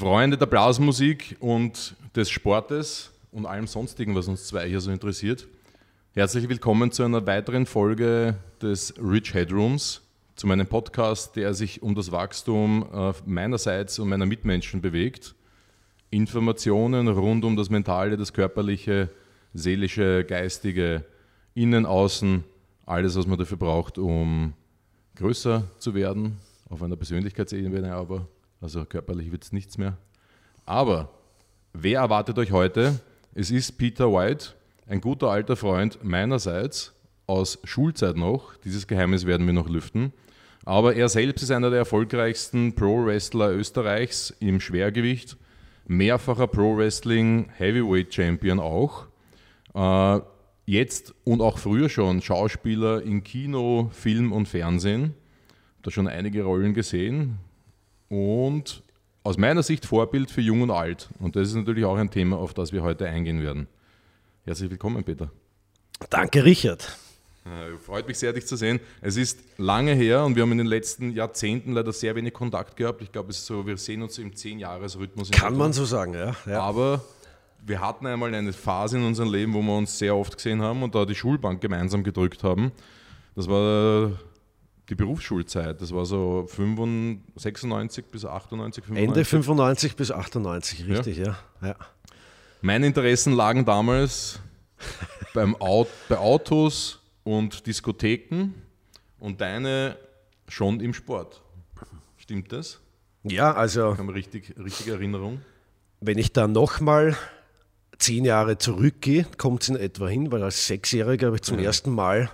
Freunde der Blasmusik und des Sportes und allem sonstigen, was uns zwei hier so interessiert. Herzlich willkommen zu einer weiteren Folge des Rich Headrooms, zu meinem Podcast, der sich um das Wachstum äh, meinerseits und meiner Mitmenschen bewegt. Informationen rund um das Mentale, das Körperliche, Seelische, Geistige, Innen, Außen, alles, was man dafür braucht, um größer zu werden, auf einer Persönlichkeitsebene aber also körperlich wird es nichts mehr. Aber wer erwartet euch heute? Es ist Peter White, ein guter alter Freund meinerseits aus Schulzeit noch. Dieses Geheimnis werden wir noch lüften. Aber er selbst ist einer der erfolgreichsten Pro-Wrestler Österreichs im Schwergewicht. Mehrfacher Pro-Wrestling Heavyweight Champion auch. Äh, jetzt und auch früher schon Schauspieler in Kino, Film und Fernsehen. Da schon einige Rollen gesehen und aus meiner Sicht Vorbild für Jung und Alt. Und das ist natürlich auch ein Thema, auf das wir heute eingehen werden. Herzlich willkommen, Peter. Danke, Richard. Ja, freut mich sehr, dich zu sehen. Es ist lange her und wir haben in den letzten Jahrzehnten leider sehr wenig Kontakt gehabt. Ich glaube, es ist so, wir sehen uns im 10-Jahres-Rhythmus. Kann man so sagen, ja. ja. Aber wir hatten einmal eine Phase in unserem Leben, wo wir uns sehr oft gesehen haben und da die Schulbank gemeinsam gedrückt haben. Das war die Berufsschulzeit. Das war so 96 bis 98, 95. Ende 95 bis 98, richtig, ja. ja. ja. Meine Interessen lagen damals beim Aut bei Autos und Diskotheken und deine schon im Sport. Stimmt das? Ja, also. Ich habe richtig, richtige Erinnerung. Wenn ich da nochmal zehn Jahre zurückgehe, kommt es in etwa hin, weil als Sechsjähriger habe ich zum ja. ersten Mal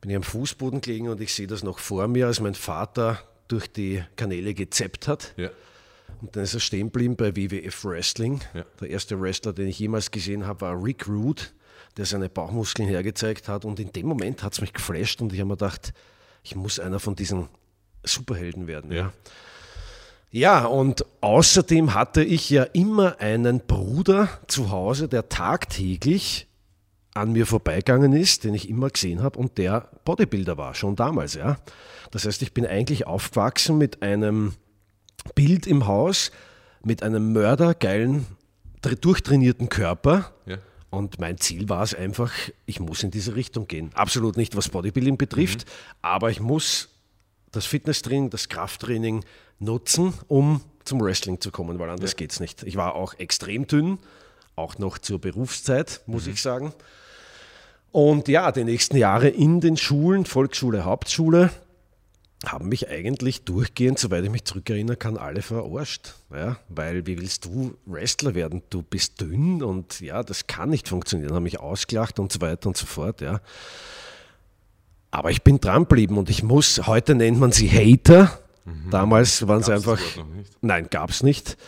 bin ich am Fußboden gelegen und ich sehe das noch vor mir, als mein Vater durch die Kanäle gezeppt hat. Ja. Und dann ist er stehen geblieben bei WWF Wrestling. Ja. Der erste Wrestler, den ich jemals gesehen habe, war Rick Rude, der seine Bauchmuskeln hergezeigt hat. Und in dem Moment hat es mich geflasht und ich habe mir gedacht, ich muss einer von diesen Superhelden werden. Ja. Ja, und außerdem hatte ich ja immer einen Bruder zu Hause, der tagtäglich an mir vorbeigegangen ist, den ich immer gesehen habe und der Bodybuilder war, schon damals. Ja. Das heißt, ich bin eigentlich aufgewachsen mit einem Bild im Haus, mit einem mördergeilen, durchtrainierten Körper. Ja. Und mein Ziel war es einfach, ich muss in diese Richtung gehen. Absolut nicht, was Bodybuilding betrifft, mhm. aber ich muss das Fitnesstraining, das Krafttraining nutzen, um zum Wrestling zu kommen, weil anders ja. geht es nicht. Ich war auch extrem dünn, auch noch zur Berufszeit, muss mhm. ich sagen. Und ja, die nächsten Jahre in den Schulen, Volksschule, Hauptschule, haben mich eigentlich durchgehend, soweit ich mich zurückerinnern kann, alle verarscht. Ja, weil wie willst du Wrestler werden? Du bist dünn und ja, das kann nicht funktionieren, haben mich ausgelacht und so weiter und so fort. Ja. Aber ich bin dran geblieben und ich muss, heute nennt man sie Hater. Mhm. Damals waren sie einfach. Nein, gab es nicht.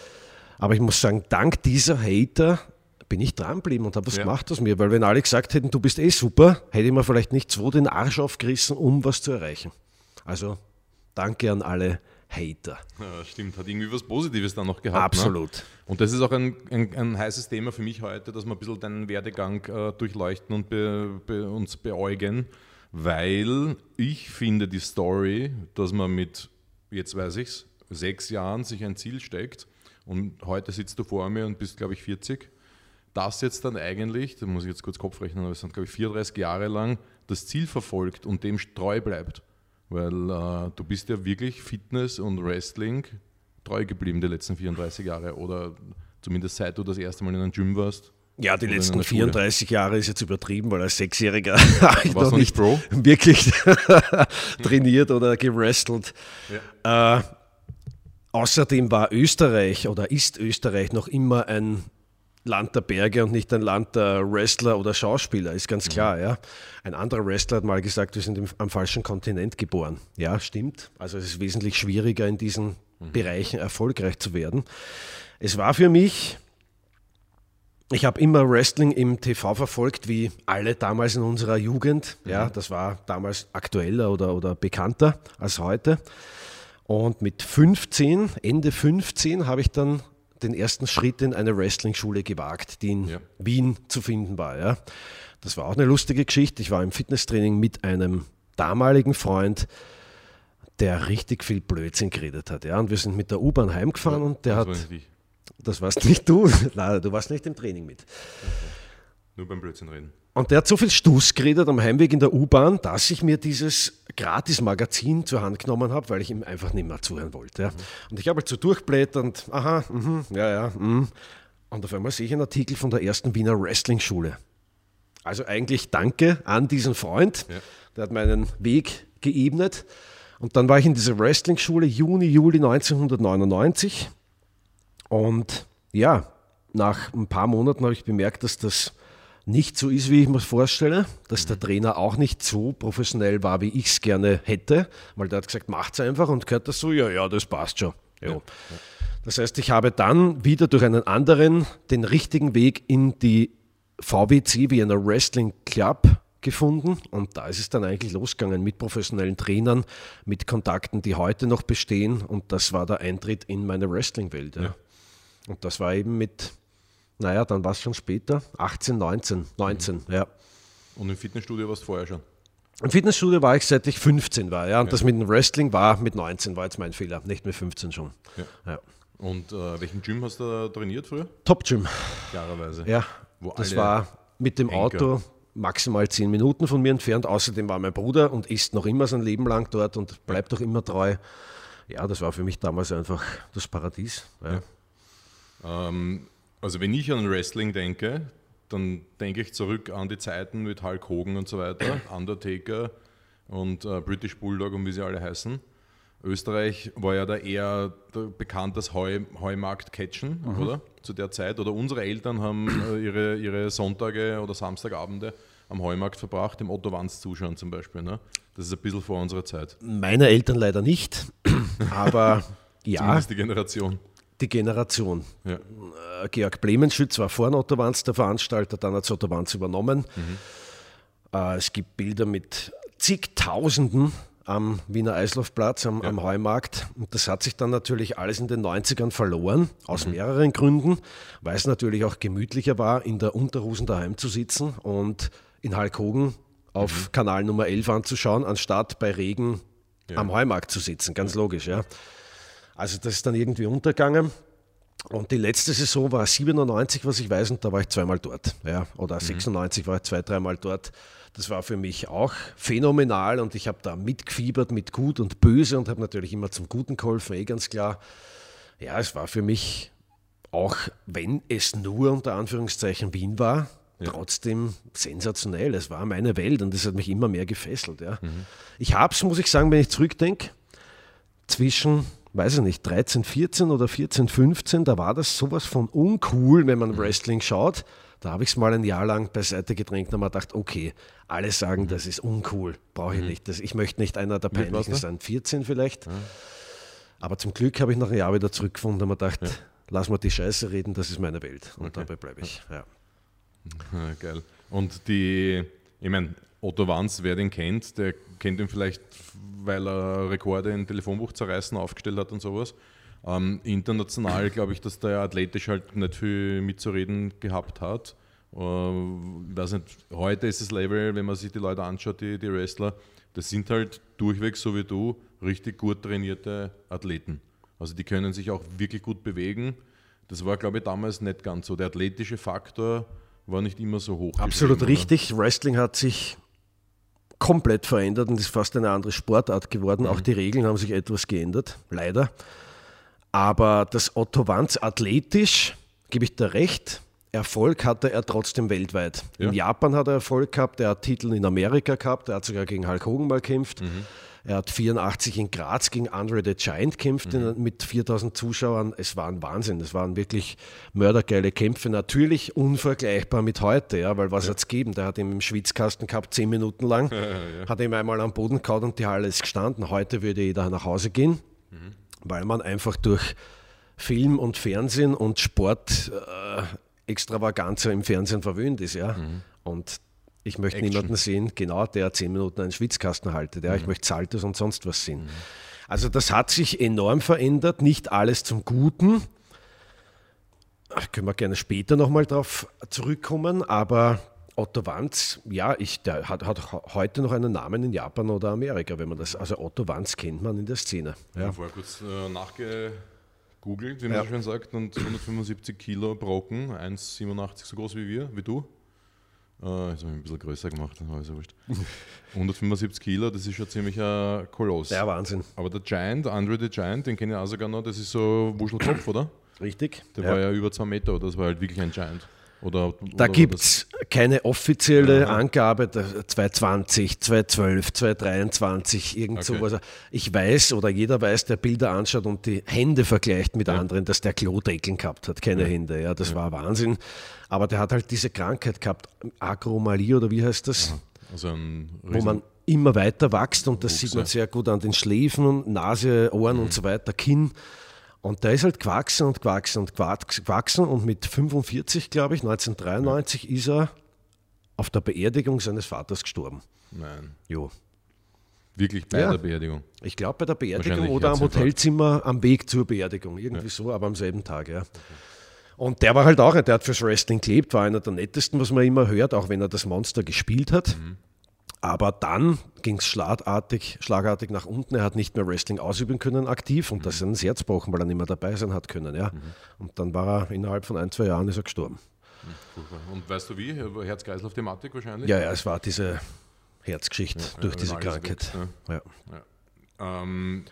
Aber ich muss sagen, dank dieser Hater bin ich dranbleiben und habe was ja. gemacht aus mir. Weil wenn alle gesagt hätten, du bist eh super, hätte ich mir vielleicht nicht so den Arsch aufgerissen, um was zu erreichen. Also danke an alle Hater. Ja, stimmt, hat irgendwie was Positives dann noch gehabt. Ne? Absolut. Ne? Und das ist auch ein, ein, ein, heißes Thema für mich heute, dass wir ein bisschen deinen Werdegang äh, durchleuchten und be, be, uns beäugen, weil ich finde die Story, dass man mit, jetzt weiß ich es, sechs Jahren sich ein Ziel steckt und heute sitzt du vor mir und bist, glaube ich, 40 das jetzt dann eigentlich, da muss ich jetzt kurz Kopf rechnen, aber es sind glaube ich 34 Jahre lang das Ziel verfolgt und dem treu bleibt. Weil äh, du bist ja wirklich Fitness und Wrestling treu geblieben die letzten 34 Jahre oder zumindest seit du das erste Mal in einem Gym warst. Ja, die letzten 34 Jahre ist jetzt übertrieben, weil als Sechsjähriger habe ich noch, noch nicht Pro? wirklich trainiert oder gewrestelt. Ja. Äh, außerdem war Österreich oder ist Österreich noch immer ein Land der Berge und nicht ein Land der Wrestler oder Schauspieler, ist ganz klar. Ja. Ein anderer Wrestler hat mal gesagt, wir sind im, am falschen Kontinent geboren. Ja, stimmt. Also es ist wesentlich schwieriger, in diesen mhm. Bereichen erfolgreich zu werden. Es war für mich, ich habe immer Wrestling im TV verfolgt, wie alle damals in unserer Jugend. Ja, mhm. das war damals aktueller oder, oder bekannter als heute. Und mit 15, Ende 15, habe ich dann den ersten Schritt in eine Wrestling-Schule gewagt, die in ja. Wien zu finden war. Ja. Das war auch eine lustige Geschichte. Ich war im Fitnesstraining mit einem damaligen Freund, der richtig viel Blödsinn geredet hat. Ja. Und wir sind mit der U-Bahn heimgefahren ja, und der hat. Das warst nicht du. Nein, du warst nicht im Training mit. Nur beim Blödsinn reden. Und der hat so viel Stuss geredet am Heimweg in der U-Bahn, dass ich mir dieses Gratis-Magazin zur Hand genommen habe, weil ich ihm einfach nicht mehr zuhören wollte. Ja. Mhm. Und ich habe halt so durchblätternd, aha, mh, ja, ja, mh. Und auf einmal sehe ich einen Artikel von der ersten Wiener Wrestling-Schule. Also eigentlich danke an diesen Freund, ja. der hat meinen Weg geebnet. Und dann war ich in dieser Wrestling-Schule Juni, Juli 1999. Und ja, nach ein paar Monaten habe ich bemerkt, dass das nicht so ist, wie ich mir vorstelle, dass der Trainer auch nicht so professionell war, wie ich es gerne hätte, weil der hat gesagt, macht's einfach und gehört das so, ja, ja, das passt schon. Ja. Das heißt, ich habe dann wieder durch einen anderen den richtigen Weg in die VWC wie einer Wrestling Club gefunden und da ist es dann eigentlich losgegangen mit professionellen Trainern, mit Kontakten, die heute noch bestehen und das war der Eintritt in meine Wrestling-Welt. Ja. Ja. Und das war eben mit naja, dann war es schon später, 18, 19, 19, mhm. ja. Und im Fitnessstudio warst du vorher schon? Im Fitnessstudio war ich seit ich 15 war, ja. Und ja. das mit dem Wrestling war mit 19, war jetzt mein Fehler, nicht mit 15 schon. Ja. ja. Und äh, welchen Gym hast du da trainiert früher? Top Gym. Klarerweise. Ja, Wo das war mit dem Henker. Auto maximal 10 Minuten von mir entfernt. Außerdem war mein Bruder und ist noch immer sein Leben lang dort und bleibt auch immer treu. Ja, das war für mich damals einfach das Paradies. Ja. Ähm, also wenn ich an Wrestling denke, dann denke ich zurück an die Zeiten mit Hulk Hogan und so weiter, Undertaker und äh, British Bulldog und wie sie alle heißen. Österreich war ja da eher bekannt als Heu, Heumarkt Catchen, mhm. oder? Zu der Zeit. Oder unsere Eltern haben äh, ihre, ihre Sonntage oder Samstagabende am Heumarkt verbracht, im Otto Wanz zuschauen zum Beispiel. Ne? Das ist ein bisschen vor unserer Zeit. Meine Eltern leider nicht, aber ja. Zumindest die Generation die Generation. Ja. Äh, Georg Blemenschütz war vor Otto Wanz der Veranstalter, dann hat es Otto Wanz übernommen. Mhm. Äh, es gibt Bilder mit zigtausenden am Wiener Eislaufplatz, am, ja. am, Heumarkt. Und das hat sich dann natürlich alles in den 90ern verloren, aus mhm. mehreren Gründen, weil es natürlich auch gemütlicher war, in der Unterhosen daheim zu sitzen und in Halkhogen auf mhm. Kanal Nummer 11 anzuschauen, anstatt bei Regen ja. am Heumarkt zu sitzen. Ganz logisch, ja. Also das ist dann irgendwie untergegangen. Und die letzte Saison war 97, was ich weiß, und da war ich zweimal dort. Ja, oder 96 mhm. war ich zwei, dreimal dort. Das war für mich auch phänomenal und ich habe da mitgefiebert mit Gut und Böse und habe natürlich immer zum Guten geholfen, eh ganz klar. Ja, es war für mich auch, wenn es nur unter Anführungszeichen Wien war, ja. trotzdem sensationell. Es war meine Welt und das hat mich immer mehr gefesselt. Ja. Mhm. Ich habe es, muss ich sagen, wenn ich zurückdenke, zwischen weiß ich nicht, 13, 14 oder 14, 15, da war das sowas von uncool, wenn man mhm. Wrestling schaut. Da habe ich es mal ein Jahr lang beiseite gedrängt und habe mir gedacht, okay, alle sagen, mhm. das ist uncool, brauche ich mhm. nicht. Das, ich möchte nicht einer der Peinlichen sein. 14 vielleicht. Ja. Aber zum Glück habe ich nach einem Jahr wieder zurückgefunden und mir gedacht, ja. lass mal die Scheiße reden, das ist meine Welt. Und okay. dabei bleibe ich. Ja. Geil. Und die, ich meine, Otto Wanz, wer den kennt, der kennt ihn vielleicht weil er Rekorde in Telefonbuch zerreißen aufgestellt hat und sowas. Ähm, international glaube ich, dass der athletisch halt nicht viel mitzureden gehabt hat. Äh, ich weiß nicht, heute ist das Level, wenn man sich die Leute anschaut, die, die Wrestler, das sind halt durchweg, so wie du, richtig gut trainierte Athleten. Also die können sich auch wirklich gut bewegen. Das war, glaube ich, damals nicht ganz so. Der athletische Faktor war nicht immer so hoch. Absolut richtig. Wrestling hat sich komplett verändert und ist fast eine andere Sportart geworden. Mhm. Auch die Regeln haben sich etwas geändert, leider. Aber das Otto Wanz athletisch, gebe ich dir recht, Erfolg hatte er trotzdem weltweit. Ja. In Japan hat er Erfolg gehabt, er hat Titel in Amerika gehabt, er hat sogar gegen Hulk Hogan mal gekämpft. Mhm. Er hat 84 in Graz gegen Andre the Giant kämpft mhm. mit 4000 Zuschauern. Es war ein Wahnsinn. Es waren wirklich mördergeile Kämpfe. Natürlich unvergleichbar mit heute, ja, weil was ja. hat es gegeben? Der hat ihn im Schwitzkasten gehabt, zehn Minuten lang, ja, ja. hat ihm einmal am Boden kaut und die Halle ist gestanden. Heute würde jeder nach Hause gehen, mhm. weil man einfach durch Film und Fernsehen und Sport äh, Extravaganza im Fernsehen verwöhnt ist. Ja. Mhm. Und ich möchte Action. niemanden sehen, genau, der zehn Minuten einen Schwitzkasten haltet. Ja. Mhm. Ich möchte Saltos und sonst was sehen. Mhm. Also das hat sich enorm verändert, nicht alles zum Guten. Ach, können wir gerne später nochmal drauf zurückkommen, aber Otto Wanz, ja, ich, der hat, hat, heute noch einen Namen in Japan oder Amerika, wenn man das, also Otto Wanz kennt man in der Szene. Ja. Ich habe kurz äh, nachge googelt, wie man Ja. so schön sagt, und 175 Kilo Brocken, 1,87 so groß wie wir, wie du. Äh, jetzt habe ich ein bisschen größer gemacht, aber ist ja wurscht. 175 Kilo, das ist schon ziemlich ein Koloss. Der Wahnsinn. Aber der Giant, Andre the Giant, den kenne ich auch sogar noch, das ist so Wuschelkopf, oder? Richtig? Der Ja. war ja über zwei Meter, oder? Das war halt wirklich ein Giant. Oder, Da gibt es keine offizielle Aha. Angabe, der 220, 212, 223, irgend Okay. sowas. Ich weiß oder jeder weiß, der Bilder anschaut und die Hände vergleicht mit anderen, dass der Klodeckeln gehabt hat, keine Hände. Ja, das war Wahnsinn. Aber der hat halt diese Krankheit gehabt, Akromalie oder wie heißt das? Also wo man immer weiter wächst und das Wuchse. sieht man sehr gut an den Schläfen, Nase, Ohren Mhm. und so weiter, Kinn. Und der ist halt gewachsen und gewachsen und gewachs- gewachsen und mit 45, glaube ich, 1993 ist er auf der Beerdigung seines Vaters gestorben. Nein, Jo. wirklich bei Ja. der Beerdigung. Ich glaube bei der Beerdigung oder am. Hotelzimmer am Weg zur Beerdigung. Irgendwie so, aber am selben Tag, ja. Und der war halt auch, der hat fürs Wrestling gelebt, war einer der nettesten, was man immer hört, auch wenn er das Monster gespielt hat. Mhm. Aber dann ging es schlagartig, schlagartig nach unten. Er hat nicht mehr Wrestling ausüben können aktiv und Mhm. das ist ein Herz gebrochen, weil er nicht mehr dabei sein hat können. Ja. Und dann war er innerhalb von ein, zwei Jahren ist er gestorben. Furchtbar. Und weißt du wie? Herz-Kreislauf-Thematik wahrscheinlich? Ja, ja, es war diese Herzgeschichte durch wenn diese Krankheit. wächst, ne? Ja. Ähm,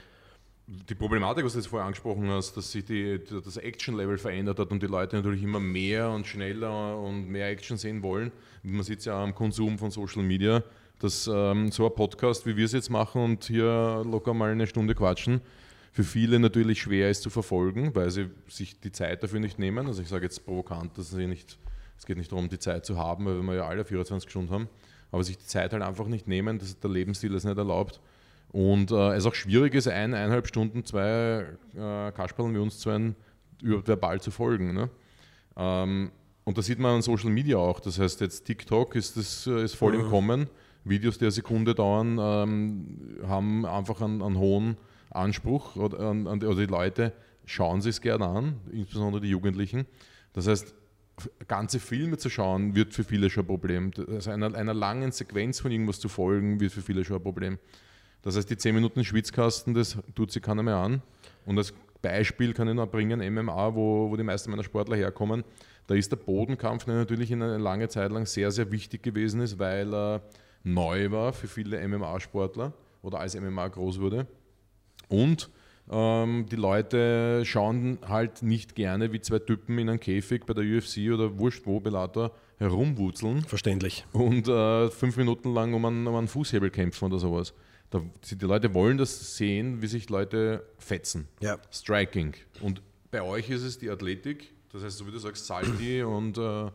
die Problematik, was du jetzt vorher angesprochen hast, dass sich die, das Action-Level verändert hat und die Leute natürlich immer mehr und schneller und mehr Action sehen wollen. Man sieht es ja am Konsum von Social Media, dass ähm, so ein Podcast, wie wir es jetzt machen und hier locker mal eine Stunde quatschen, für viele natürlich schwer ist zu verfolgen, weil sie sich die Zeit dafür nicht nehmen. Also ich sage jetzt provokant, dass sie nicht, es geht nicht darum, die Zeit zu haben, weil wir ja alle 24 Stunden haben, aber sich die Zeit halt einfach nicht nehmen, dass der Lebensstil es nicht erlaubt. Und äh, es auch schwierig ist, ein, eineinhalb Stunden, zwei äh, Kasperlen wie uns zwei überhaupt verbal zu folgen. Ne? Ähm, und das sieht man an Social Media auch. Das heißt, jetzt TikTok ist, das, äh, ist voll im Kommen. Videos, die eine Sekunde dauern, ähm, haben einfach einen, einen hohen Anspruch oder, an, an, die- oder die Leute schauen sich es gerne an, insbesondere die Jugendlichen. Das heißt, ganze Filme zu schauen, wird für viele schon ein Problem. Also einer, einer langen Sequenz von irgendwas zu folgen, wird für viele schon ein Problem. Das heißt, die 10 Minuten Schwitzkasten, das tut sich keiner mehr an. Und als Beispiel kann ich noch bringen, MMA, wo, wo die meisten meiner Sportler herkommen. Da ist der Bodenkampf, natürlich in eine lange Zeit lang sehr, sehr wichtig gewesen ist, weil er neu war für viele MMA-Sportler oder als MMA groß wurde. Und ähm, die Leute schauen halt nicht gerne, wie zwei Typen in einem Käfig bei der UFC oder wurscht wo, Bellator, herumwutzeln Verständlich. und äh, fünf Minuten lang um einen, um einen Fußhebel kämpfen oder sowas. Da, die Leute wollen das sehen, wie sich Leute fetzen. Ja. Striking. Und bei euch ist es die Athletik, das heißt, so wie du sagst, Salti und äh,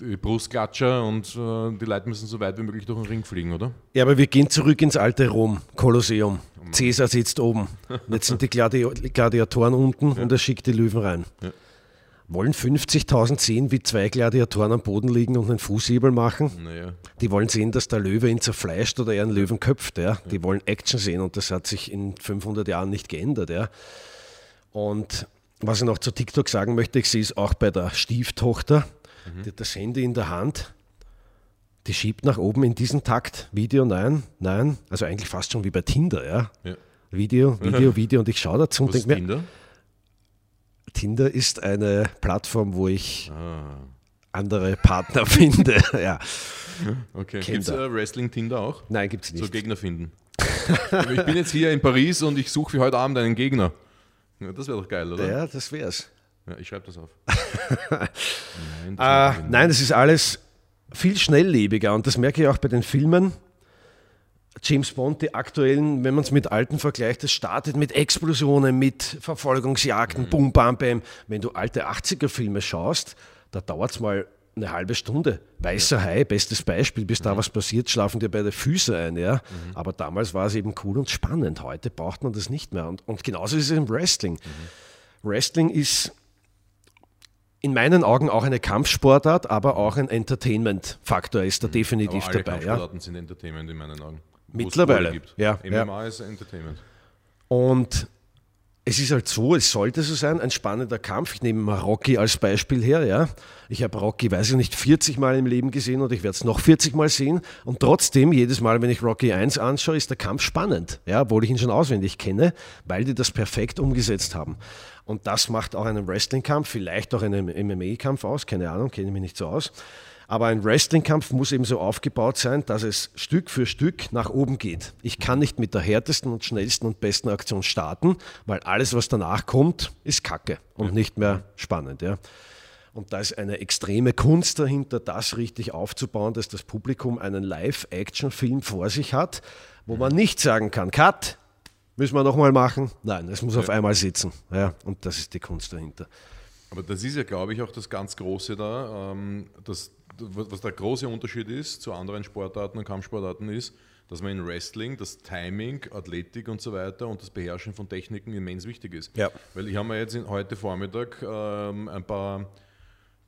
die Brustklatscher und äh, die Leute müssen so weit wie möglich durch den Ring fliegen, oder? Ja, aber wir gehen zurück ins alte Rom, Kolosseum. Cäsar sitzt oben. Jetzt sind die Gladi Gladiatoren unten und er schickt die Löwen rein. Ja. Wollen 50.000 sehen, wie zwei Gladiatoren am Boden liegen und einen Fußhebel machen? Naja. Die wollen sehen, dass der Löwe ihn zerfleischt oder er einen Löwen köpft. Ja? Die wollen Action sehen und das hat sich in 500 Jahren nicht geändert. Ja? Und was ich noch zu TikTok sagen möchte, ich sehe es auch bei der Stieftochter, die hat das Handy in der Hand, die schiebt nach oben in diesen Takt, Video, nein, nein, also eigentlich fast schon wie bei Tinder, ja. Ja. Video, Video, Video und ich schaue dazu und Was denke mir, Tinder? Tinder ist eine Plattform, wo ich Ah, andere Partner finde. ja. okay. Gibt es äh, Wrestling-Tinder auch? Nein, gibt es So nicht. Gegner finden. ich bin jetzt hier in Paris und ich suche für heute Abend einen Gegner. Ja, das wäre doch geil, oder? Ja, das wär's. Ja, ich schreibe das auf. Nein, das Äh, nein, das ist alles viel schnelllebiger und das merke ich auch bei den Filmen. James Bond, die aktuellen, wenn man es mit alten vergleicht, das startet mit Explosionen, mit Verfolgungsjagden, Bum, Bam, Bam. Wenn du alte 80er-Filme schaust, da dauert es mal eine halbe Stunde. Weißer Hai, bestes Beispiel, bis da was passiert, schlafen dir beide Füße ein. Ja? Aber damals war es eben cool und spannend. Heute braucht man das nicht mehr. Und, und genauso ist es im Wrestling. Wrestling ist in meinen Augen auch eine Kampfsportart, aber auch ein Entertainment-Faktor ist da definitiv Aber alle dabei. Ja. Kampfsportarten sind Entertainment in meinen Augen. Mittlerweile, ja, MMA ist Entertainment. Und es ist halt so, es sollte so sein, ein spannender Kampf. Ich nehme mal Rocky als Beispiel her, ja. Ich habe Rocky, weiß ich nicht, 40 Mal im Leben gesehen und ich werde es noch 40 Mal sehen. Und trotzdem, jedes Mal, wenn ich Rocky 1 anschaue, ist der Kampf spannend, ja, obwohl ich ihn schon auswendig kenne, weil die das perfekt umgesetzt haben. Und das macht auch einen Wrestling-Kampf, vielleicht auch einen MMA-Kampf aus, keine Ahnung, kenne ich mich nicht so aus. Aber ein Wrestling-Kampf muss eben so aufgebaut sein, dass es Stück für Stück nach oben geht. Ich kann nicht mit der härtesten und schnellsten und besten Aktion starten, weil alles, was danach kommt, ist Kacke und nicht mehr spannend. Ja. Und da ist eine extreme Kunst dahinter, das richtig aufzubauen, dass das Publikum einen Live-Action-Film vor sich hat, wo man nicht sagen kann, Cut, müssen wir nochmal machen. Nein, es muss ja. auf einmal sitzen. Ja, und das ist die Kunst dahinter. Aber das ist ja, glaube ich, auch das ganz Große da, ähm, dass was der große Unterschied ist zu anderen Sportarten und Kampfsportarten ist, dass man in Wrestling das Timing, Athletik und so weiter und das Beherrschen von Techniken immens wichtig ist. Ja. Weil ich habe mir jetzt in, heute Vormittag ähm, ein paar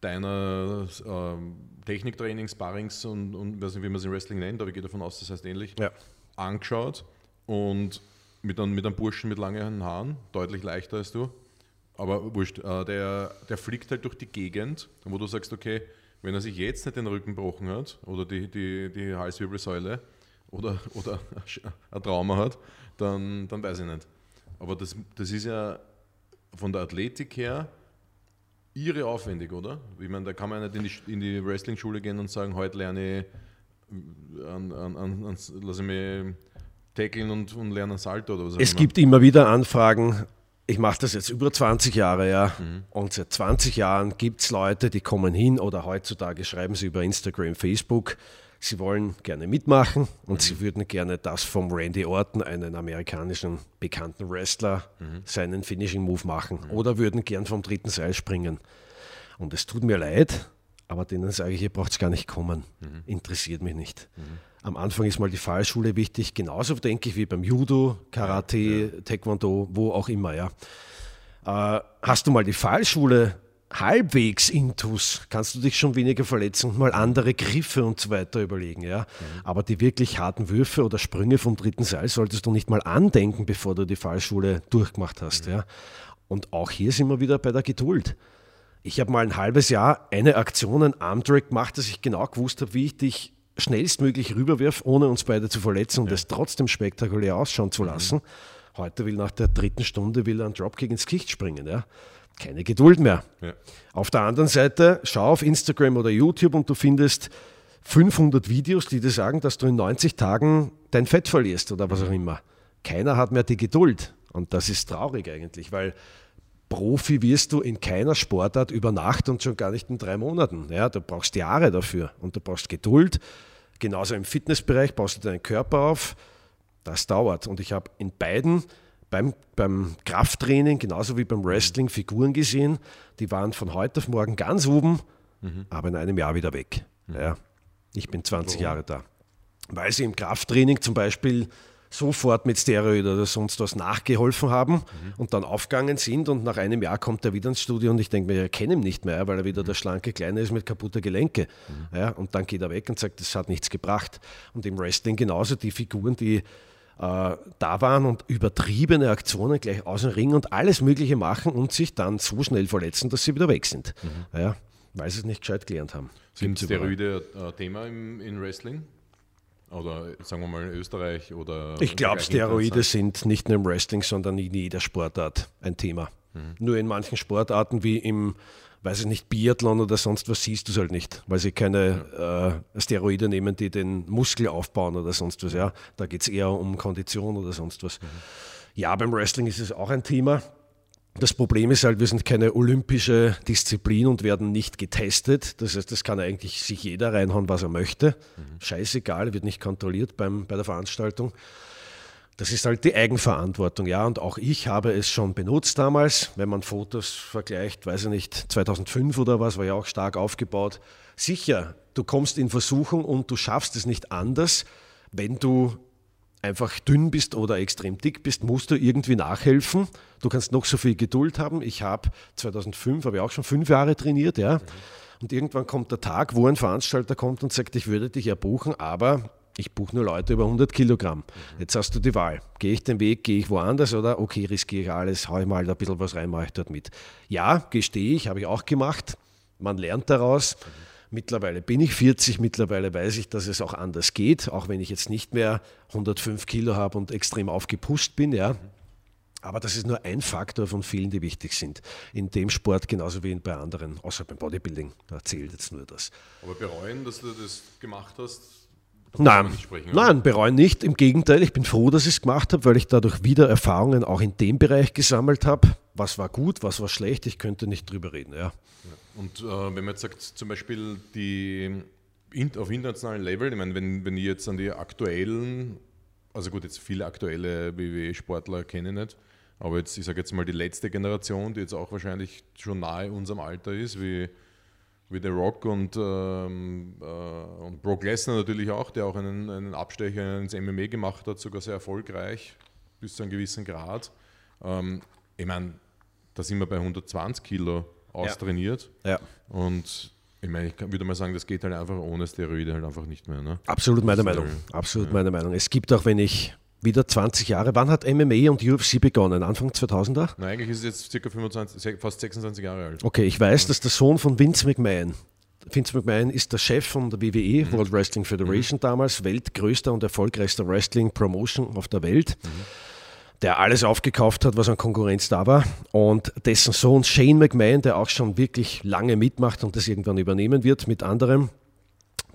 deiner ähm, Techniktrainings, Sparrings und, und weiß nicht, wie man es in Wrestling nennt, aber ich gehe davon aus, das heißt ähnlich, ja. angeschaut und mit einem, mit einem Burschen mit langen Haaren, deutlich leichter als du, aber wurscht, äh, der, der fliegt halt durch die Gegend, wo du sagst, okay, wenn er sich jetzt nicht den Rücken gebrochen hat oder die, die, die Halswirbelsäule oder, oder ein Trauma hat, dann, dann weiß ich nicht. Aber das, das ist ja von der Athletik her irre aufwendig, oder? Ich meine, da kann man nicht in die, in die Wrestling-Schule gehen und sagen, heute lerne ich, an, an, an, lasse ich mich tackeln und, und lerne ein Salto oder was Es gibt immer wieder Anfragen, ich mache das jetzt über 20 Jahre, ja. Mhm. Und seit 20 Jahren gibt es Leute, die kommen hin oder heutzutage schreiben sie über Instagram, Facebook. Sie wollen gerne mitmachen und mhm. sie würden gerne das vom Randy Orton, einen amerikanischen bekannten Wrestler, mhm. seinen Finishing Move machen mhm. oder würden gern vom dritten Seil springen. Und es tut mir leid, aber denen sage ich, ihr braucht es gar nicht kommen. Mhm. Interessiert mich nicht. Am Anfang ist mal die Fallschule wichtig, genauso denke ich wie beim Judo, Karate, ja, ja. Taekwondo, wo auch immer. Ja. Äh, hast du mal die Fallschule halbwegs intus, kannst du dich schon weniger verletzen und mal andere Griffe und so weiter überlegen. Ja? Mhm. Aber die wirklich harten Würfe oder Sprünge vom dritten Seil solltest du nicht mal andenken, bevor du die Fallschule durchgemacht hast. Mhm. Ja? Und auch hier sind wir wieder bei der Geduld. Ich habe mal ein halbes Jahr eine Aktion, ein Armdrag gemacht, dass ich genau gewusst habe, wie ich dich schnellstmöglich rüberwirf, ohne uns beide zu verletzen und ja. es trotzdem spektakulär ausschauen zu mhm. lassen. Mhm. Heute will nach der dritten Stunde will er einen Dropkick ins Gesicht springen. Ja? Keine Geduld mehr. Ja. Auf der anderen Seite, schau auf Instagram oder YouTube und du findest 500 Videos, die dir sagen, dass du in 90 Tagen dein Fett verlierst oder was auch mhm. immer. Keiner hat mehr die Geduld. Und das ist traurig eigentlich, weil Profi wirst du in keiner Sportart über Nacht und schon gar nicht in drei Monaten. Ja, du brauchst Jahre dafür und du brauchst Geduld. Genauso im Fitnessbereich baust du deinen Körper auf. Das dauert. Und ich habe in beiden, beim, beim Krafttraining genauso wie beim Wrestling, Figuren gesehen, die waren von heute auf morgen ganz oben, mhm. aber in einem Jahr wieder weg. Mhm. Ja, ich bin 20 Warum? Jahre da. Weil sie im Krafttraining zum Beispiel sofort mit Steroid oder sonst was nachgeholfen haben mhm. und dann aufgegangen sind und nach einem Jahr kommt er wieder ins Studio und ich denke mir, ich kenne ihn nicht mehr, weil er wieder mhm. der schlanke Kleine ist mit kaputter Gelenke. Mhm. Ja, und dann geht er weg und sagt, das hat nichts gebracht. Und im Wrestling genauso die Figuren, die äh, da waren und übertriebene Aktionen gleich aus dem Ring und alles Mögliche machen und sich dann so schnell verletzen, dass sie wieder weg sind. Mhm. Ja, weil sie es nicht gescheit gelernt haben. Sind Steroide ein Thema im, in Wrestling? Oder sagen wir mal Österreich oder. Ich glaube, Steroide sind nicht nur im Wrestling, sondern in jeder Sportart ein Thema. Mhm. Nur in manchen Sportarten wie im, weiß ich nicht, Biathlon oder sonst was siehst du es halt nicht, weil sie keine mhm. äh, Steroide nehmen, die den Muskel aufbauen oder sonst was. Ja, da geht es eher um Kondition oder sonst was. Mhm. Ja, beim Wrestling ist es auch ein Thema. Das Problem ist halt, wir sind keine olympische Disziplin und werden nicht getestet. Das heißt, das kann eigentlich sich jeder reinhauen, was er möchte. Mhm. Scheißegal, wird nicht kontrolliert beim, bei der Veranstaltung. Das ist halt die Eigenverantwortung, ja. Und auch ich habe es schon benutzt damals, wenn man Fotos vergleicht, weiß ich nicht, 2005 oder was, war ja auch stark aufgebaut. Sicher, du kommst in Versuchung und du schaffst es nicht anders, wenn du einfach dünn bist oder extrem dick bist, musst du irgendwie nachhelfen. Du kannst noch so viel Geduld haben. Ich habe 2005, habe ich auch schon fünf Jahre trainiert, ja. Und irgendwann kommt der Tag, wo ein Veranstalter kommt und sagt, ich würde dich ja buchen, aber Ich buche nur Leute über 100 Kilogramm. Jetzt hast du die Wahl. Gehe ich den Weg, gehe ich woanders oder okay, riskiere ich alles, haue ich mal ein bisschen was rein, mache ich dort mit. Ja, gestehe ich, habe ich auch gemacht. Man lernt daraus. Mittlerweile bin ich 40, mittlerweile weiß ich, dass es auch anders geht, auch wenn ich jetzt nicht mehr 105 Kilo habe und extrem aufgepusht bin. Ja. Aber das ist nur ein Faktor von vielen, die wichtig sind. In dem Sport genauso wie bei anderen, außer beim Bodybuilding. Da zählt jetzt nur das. Aber bereuen, dass du das gemacht hast? Nein, sprechen, nein, bereuen nicht. Im Gegenteil, ich bin froh, dass ich es gemacht habe, weil ich dadurch wieder Erfahrungen auch in dem Bereich gesammelt habe. Was war gut, was war schlecht, ich könnte nicht drüber reden. Ja. Und äh, wenn man jetzt sagt, zum Beispiel die auf internationalem Level, ich meine, wenn, wenn ich jetzt an die aktuellen, also gut, jetzt viele aktuelle WWE-Sportler kenne ich nicht, aber jetzt, ich sage jetzt mal die letzte Generation, die jetzt auch wahrscheinlich schon nahe unserem Alter ist, wie, wie The Rock und, ähm, äh, und Brock Lesnar natürlich auch, der auch einen, einen Abstecher ins MMA gemacht hat, sogar sehr erfolgreich, bis zu einem gewissen Grad. Ähm, ich meine, da sind wir bei 120 Kilo austrainiert. Ja. Und ich meine, ich würde mal sagen, das geht halt einfach ohne Steroide halt einfach nicht mehr. Ne? Absolut meine Meinung. Absolut ja. meine Meinung. Es gibt auch, wenn ich wieder 20 Jahre. Wann hat MMA und UFC begonnen? Anfang 2000er? Nein, eigentlich ist es jetzt circa 25, fast 26 Jahre alt. Okay, ich weiß, ja. dass der Sohn von Vince McMahon, Vince McMahon ist der Chef von der WWE, mhm. World Wrestling Federation mhm. damals, weltgrößter und erfolgreichster Wrestling Promotion auf der Welt. Mhm der alles aufgekauft hat, was an Konkurrenz da war. Und dessen Sohn Shane McMahon, der auch schon wirklich lange mitmacht und das irgendwann übernehmen wird mit anderem,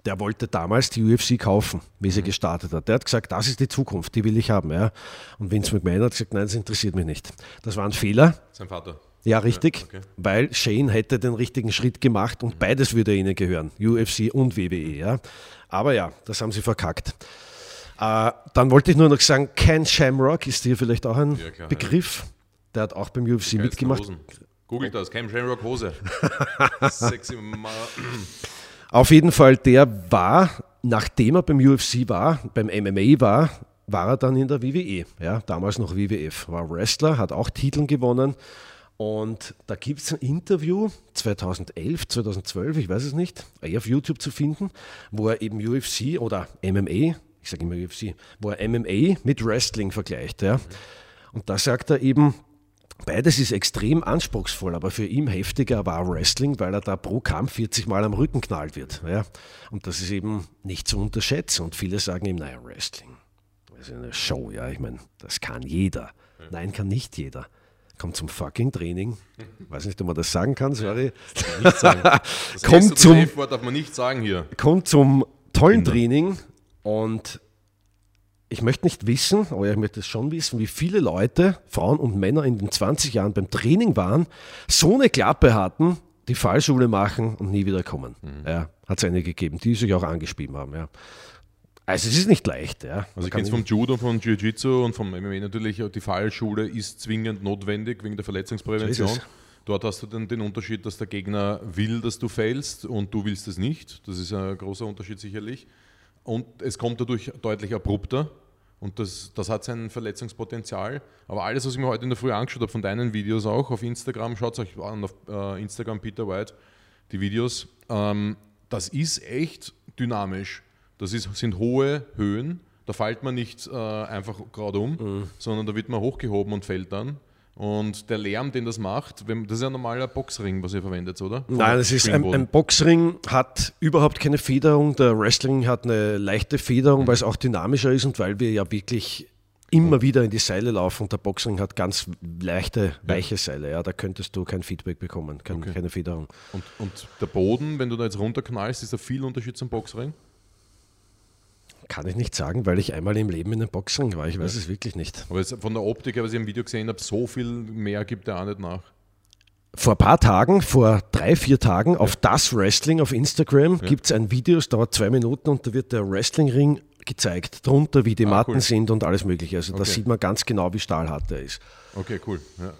der wollte damals die UFC kaufen, wie sie mhm. gestartet hat. Der hat gesagt, das ist die Zukunft, die will ich haben. Ja. Und Vince McMahon hat gesagt, nein, das interessiert mich nicht. Das war ein Fehler. Sein Vater. Ja, richtig, ja, okay. weil Shane hätte den richtigen Schritt gemacht und mhm. beides würde ihnen gehören, UFC und WWE. Ja. Aber ja, das haben sie verkackt. Äh, dann wollte ich nur noch sagen, Ken Shamrock ist hier vielleicht auch ein ja, klar, Begriff. Der hat auch beim UFC mitgemacht. Hosen. Googelt das, Ken Shamrock Hose. Sexy Auf jeden Fall, der war, nachdem er beim UFC war, beim MMA war, war er dann in der WWE. Ja, damals noch WWF. War Wrestler, hat auch Titel gewonnen. Und da gibt es ein Interview 2011, 2012, ich weiß es nicht, auf YouTube zu finden, wo er eben UFC oder MMA ich sage immer UFC, wo er MMA mit Wrestling vergleicht. Ja. Und da sagt er eben, beides ist extrem anspruchsvoll, aber für ihn heftiger war Wrestling, weil er da pro Kampf 40 Mal am Rücken knallt wird. Ja. Und das ist eben nicht zu unterschätzen. Und viele sagen ihm, naja, Wrestling, das ist eine Show, ja, ich meine, das kann jeder. Nein, kann nicht jeder. Kommt zum fucking Training. Weiß nicht, ob man das sagen kann, sorry. Das sagen. Das kommt zum, darf man nicht sagen hier. Kommt zum tollen. Training und ich möchte nicht wissen, aber ich möchte es schon wissen, wie viele Leute, Frauen und Männer in den 20 Jahren beim Training waren, so eine Klappe hatten, die Fallschule machen und nie wieder kommen. Mhm. Ja, hat es eine gegeben, die sich auch angespielt haben. Ja. Also es ist nicht leicht. Ja. Also ich kenne es vom Judo, vom Jiu-Jitsu und vom MMA natürlich, die Fallschule ist zwingend notwendig wegen der Verletzungsprävention. So Dort hast du dann den Unterschied, dass der Gegner will, dass du failst und du willst es nicht. Das ist ein großer Unterschied sicherlich und es kommt dadurch deutlich abrupter und das, das hat sein Verletzungspotenzial. Aber alles, was ich mir heute in der Früh angeschaut habe, von deinen Videos auch auf Instagram, schaut euch an auf äh, Instagram Peter White, die Videos, ähm, das ist echt dynamisch. Das ist, sind hohe Höhen, da fällt man nicht äh, einfach gerade um, mhm. sondern da wird man hochgehoben und fällt dann. Und der Lärm, den das macht, das ist ja ein normaler Boxring, was ihr verwendet, oder? Von Nein, es ist ein, ein, Boxring, hat überhaupt keine Federung. Der Wrestling hat eine leichte Federung, mhm. weil es auch dynamischer ist und weil wir ja wirklich immer wieder in die Seile laufen. Und der Boxring hat ganz leichte, weiche Seile. Ja, da könntest du kein Feedback bekommen, kein, okay. keine Federung. Und, und der Boden, wenn du da jetzt runterknallst, ist da viel Unterschied zum Boxring? Kann ich nicht sagen, weil ich einmal im Leben in den Boxring war. Ich weiß ja. es wirklich nicht. Aber von der Optik, was ich im Video gesehen habe, so viel mehr gibt er auch nicht nach. Vor ein paar Tagen, vor drei, vier Tagen, ja. auf das Wrestling auf Instagram ja. gibt es ein Video, es dauert zwei Minuten und da wird der Wrestlingring gezeigt, drunter, wie die ah, Matten cool. sind und alles Mögliche. Also okay. da sieht man ganz genau, wie stahlhart er ist. Okay, cool. Ja.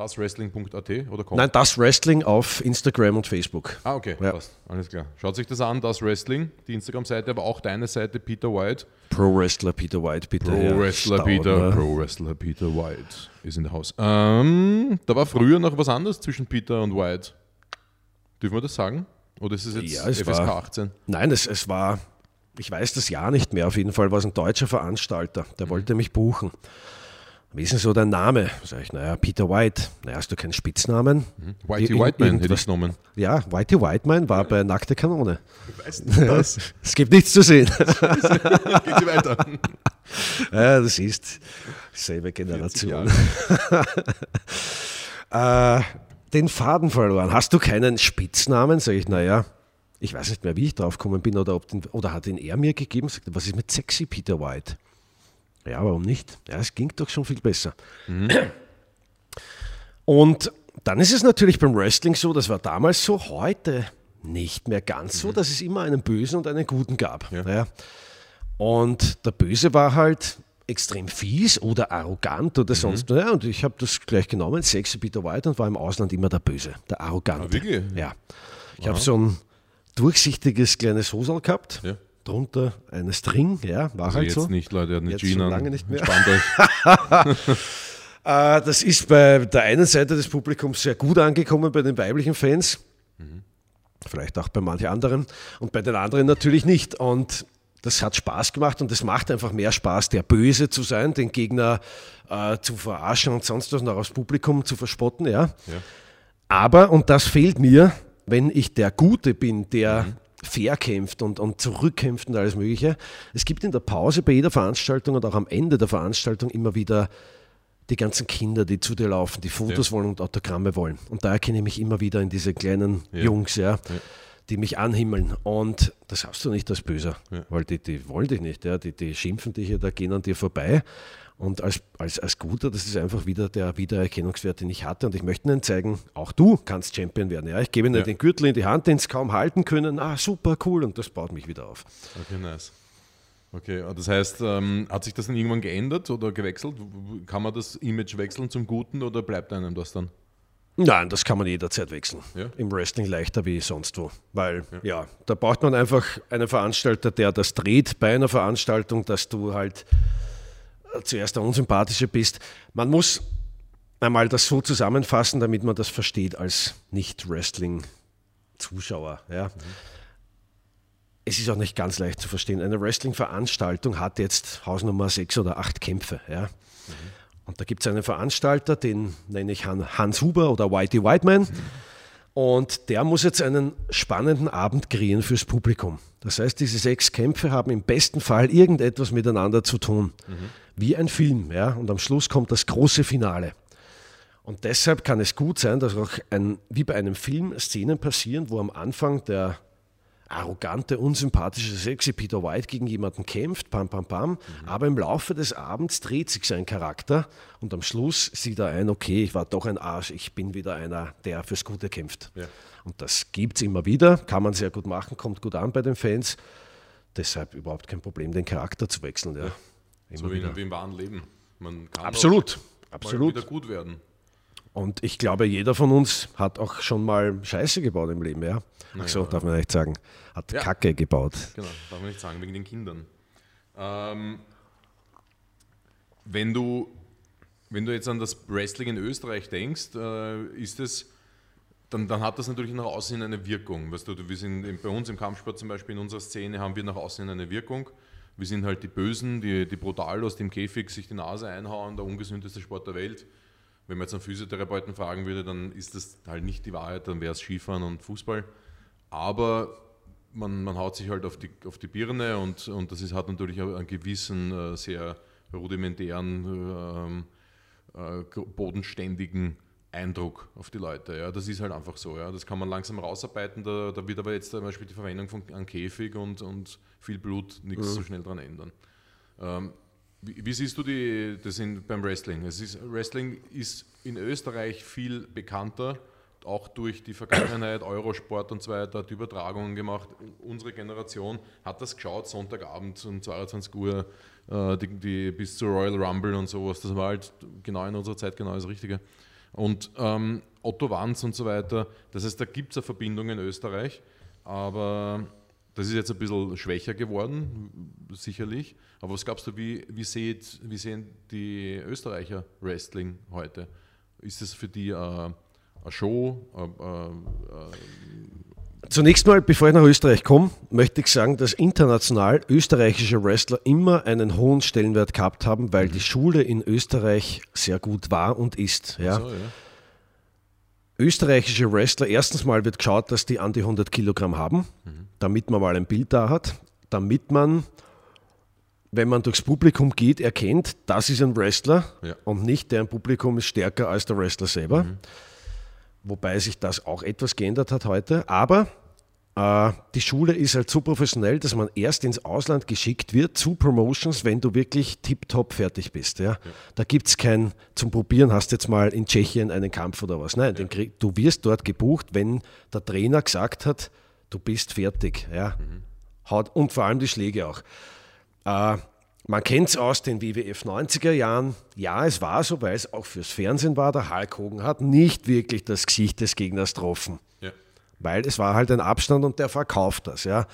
Daswrestling.at oder com? Nein, das Wrestling auf Instagram und Facebook. Ah, okay, ja. passt. Alles klar. Schaut sich das an, das Wrestling, die Instagram-Seite, aber auch deine Seite, Peter White. Pro Wrestler Peter White, bitte. Pro Wrestler Stauner. Peter, Pro Wrestler Peter White ist in der Haus. Ähm, da war früher noch was anderes zwischen Peter und White. Dürfen wir das sagen? Oder ist es jetzt ja, es FSK war, 18? Nein, es, es war ich weiß das Jahr nicht mehr, auf jeden Fall war es ein deutscher Veranstalter, der mhm. wollte mich buchen. Wie ist denn so dein Name? Sag ich, naja, Peter White. Naja, hast du keinen Spitznamen? Whitey Whiteman hätte ich genommen. Ja, Whitey Whiteman war bei Nackte Kanone. Weißt du das? es gibt nichts zu sehen. Geht weiter. ja, das ist selbe Generation. äh, den Faden verloren. Hast du keinen Spitznamen? Sag ich, naja, ich weiß nicht mehr, wie ich drauf gekommen bin oder, ob den, oder hat ihn er mir gegeben. Sagt, was ist mit Sexy Peter White? Ja, warum nicht? Ja, es ging doch schon viel besser. Mhm. Und dann ist es natürlich beim Wrestling so, das war damals so, heute nicht mehr ganz mhm. so, dass es immer einen Bösen und einen Guten gab. Ja. Ja. Und der Böse war halt extrem fies oder arrogant oder mhm. sonst. Ja, und ich habe das gleich genommen, Sexy Peter White und war im Ausland immer der Böse, der Arrogante. Ah, wirklich? Ja. Ich habe so ein durchsichtiges kleines Hosal gehabt. Ja drunter eine String, ja, war also halt jetzt so. nicht, Leute, nicht jetzt schon lange nicht mehr. Äh, das ist bei der einen Seite des Publikums sehr gut angekommen, bei den weiblichen Fans. Mhm. Vielleicht auch bei manchen anderen. Und bei den anderen natürlich nicht. Und das hat Spaß gemacht und es macht einfach mehr Spaß, der Böse zu sein, den Gegner äh, zu verarschen und sonst was, noch aufs Publikum zu verspotten. Ja. ja. Aber, und das fehlt mir, wenn ich der Gute bin, der mhm fair kämpft und, und zurückkämpft und alles Mögliche. Es gibt in der Pause bei jeder Veranstaltung und auch am Ende der Veranstaltung immer wieder die ganzen Kinder, die zu dir laufen, die Fotos ja. wollen und Autogramme wollen. Und da erkenne ich mich immer wieder in diese kleinen ja. Jungs, ja, ja, die mich anhimmeln. Und das hast du nicht als Böser, weil die, die wollen dich nicht, ja, die, die schimpfen dich ja, da gehen an dir vorbei. Und als, als, als Guter, das ist einfach wieder der Wiedererkennungswert, den ich hatte. Und ich möchte Ihnen zeigen, auch du kannst Champion werden. Ja, ich gebe Ihnen ja. den Gürtel in die Hand, den Sie kaum halten können. Ah, super, cool. Und das baut mich wieder auf. Okay, nice. Okay, das heißt, ähm, hat sich das dann irgendwann geändert oder gewechselt? Kann man das Image wechseln zum Guten oder bleibt einem das dann? Nein, das kann man jederzeit wechseln. Ja? Im Wrestling leichter wie sonst wo. Weil, ja. ja. da braucht man einfach einen Veranstalter, der das dreht bei einer Veranstaltung, dass du halt zuerst der Unsympathische bist. Man muss einmal das so zusammenfassen, damit man das versteht als Nicht-Wrestling-Zuschauer. Ja. Mhm. Es ist auch nicht ganz leicht zu verstehen. Eine Wrestling-Veranstaltung hat jetzt Hausnummer sechs oder acht Kämpfe. Ja. Mhm. Und da gibt es einen Veranstalter, den nenne ich Hans Huber oder Whitey Whiteman. Mhm. Und der muss jetzt einen spannenden Abend kreieren fürs Publikum. Das heißt, diese sechs Kämpfe haben im besten Fall irgendetwas miteinander zu tun. Mhm. Wie ein Film. Ja? Und am Schluss kommt das große Finale. Und deshalb kann es gut sein, dass auch ein, wie bei einem Film Szenen passieren, wo am Anfang der arrogante, unsympathische, sexy Peter White gegen jemanden kämpft, pam, pam, pam. Mhm. Aber im Laufe des Abends dreht sich sein Charakter und am Schluss sieht er ein, okay, ich war doch ein Arsch, ich bin wieder einer, der fürs Gute kämpft. Ja. Und das gibt es immer wieder, kann man sehr gut machen, kommt gut an bei den Fans. Deshalb überhaupt kein Problem, den Charakter zu wechseln. Ja. ja. so wie, wie, im wahren Leben. Man kann absolut, absolut. wieder gut werden. Und ich glaube, jeder von uns hat auch schon mal Scheiße gebaut im Leben, ja. Ach so, darf man nicht sagen. Hat ja. Kacke gebaut. Genau, darf man nicht sagen, wegen den Kindern. Ähm, wenn, du, wenn du jetzt an das Wrestling in Österreich denkst, äh, ist es, dann, dann hat das natürlich nach außen eine Wirkung. Weißt du, wir sind bei uns im Kampfsport zum Beispiel in unserer Szene haben wir nach außen eine Wirkung. Wir sind halt die Bösen, die, die brutal aus dem Käfig sich die Nase einhauen, der ungesündeste Sport der Welt wenn man jetzt einen Physiotherapeuten fragen würde, dann ist das halt nicht die Wahrheit, dann wäre es Skifahren und Fußball. Aber man, man haut sich halt auf die, auf die Birne und, und das ist, hat natürlich einen gewissen, äh, sehr rudimentären, äh, äh, bodenständigen Eindruck auf die Leute. Ja, das ist halt einfach so. Ja. Das kann man langsam rausarbeiten. Da, da wird aber jetzt zum Beispiel die Verwendung von einem Käfig und, und viel Blut nichts mhm. so schnell dran ändern. Ähm, wie, wie, siehst du die, das in, beim Wrestling? Es ist, Wrestling ist in Österreich viel bekannter, auch durch die Vergangenheit, Eurosport und so weiter, hat Übertragungen gemacht. Unsere Generation hat das geschaut, Sonntagabend um 22 Uhr, äh, die, die, bis zur Royal Rumble und sowas. Das war halt genau in unserer Zeit genau das Richtige. Und ähm, Otto Wanz und so weiter, das heißt, da gibt es eine Verbindung in Österreich, aber das ist jetzt ein bisschen schwächer geworden, sicherlich. Aber was glaubst du, wie, wie, seht, wie sehen die Österreicher Wrestling heute? Ist das für die äh, eine Show? Äh, äh, Zunächst mal, bevor ich nach Österreich komme, möchte ich sagen, dass international österreichische Wrestler immer einen hohen Stellenwert gehabt haben, weil die Schule in Österreich sehr gut war und ist. Ja. So, ja. Österreichische Wrestler, erstens mal wird geschaut, dass die an die 100 Kilogramm haben, damit man mal ein Bild da hat, damit man, wenn man durchs Publikum geht, erkennt, das ist ein Wrestler Ja. und nicht deren Publikum ist stärker als der Wrestler selber. Wobei sich das auch etwas geändert hat heute. Aber die Schule ist halt so professionell, dass man erst ins Ausland geschickt wird zu Promotions, wenn du wirklich tiptop fertig bist. Ja? Da gibt es kein zum Probieren, hast jetzt mal in Tschechien einen Kampf oder was. Nein, den krieg, du wirst dort gebucht, wenn der Trainer gesagt hat, du bist fertig. Ja? Haut, und vor allem die Schläge auch. Äh, man kennt es aus den WWF 90er Jahren. Ja, es war so, weil es auch fürs Fernsehen war. Der Hulk Hogan hat nicht wirklich das Gesicht des Gegners getroffen Ja. Weil es war halt ein Abstand und der verkauft das. Ja.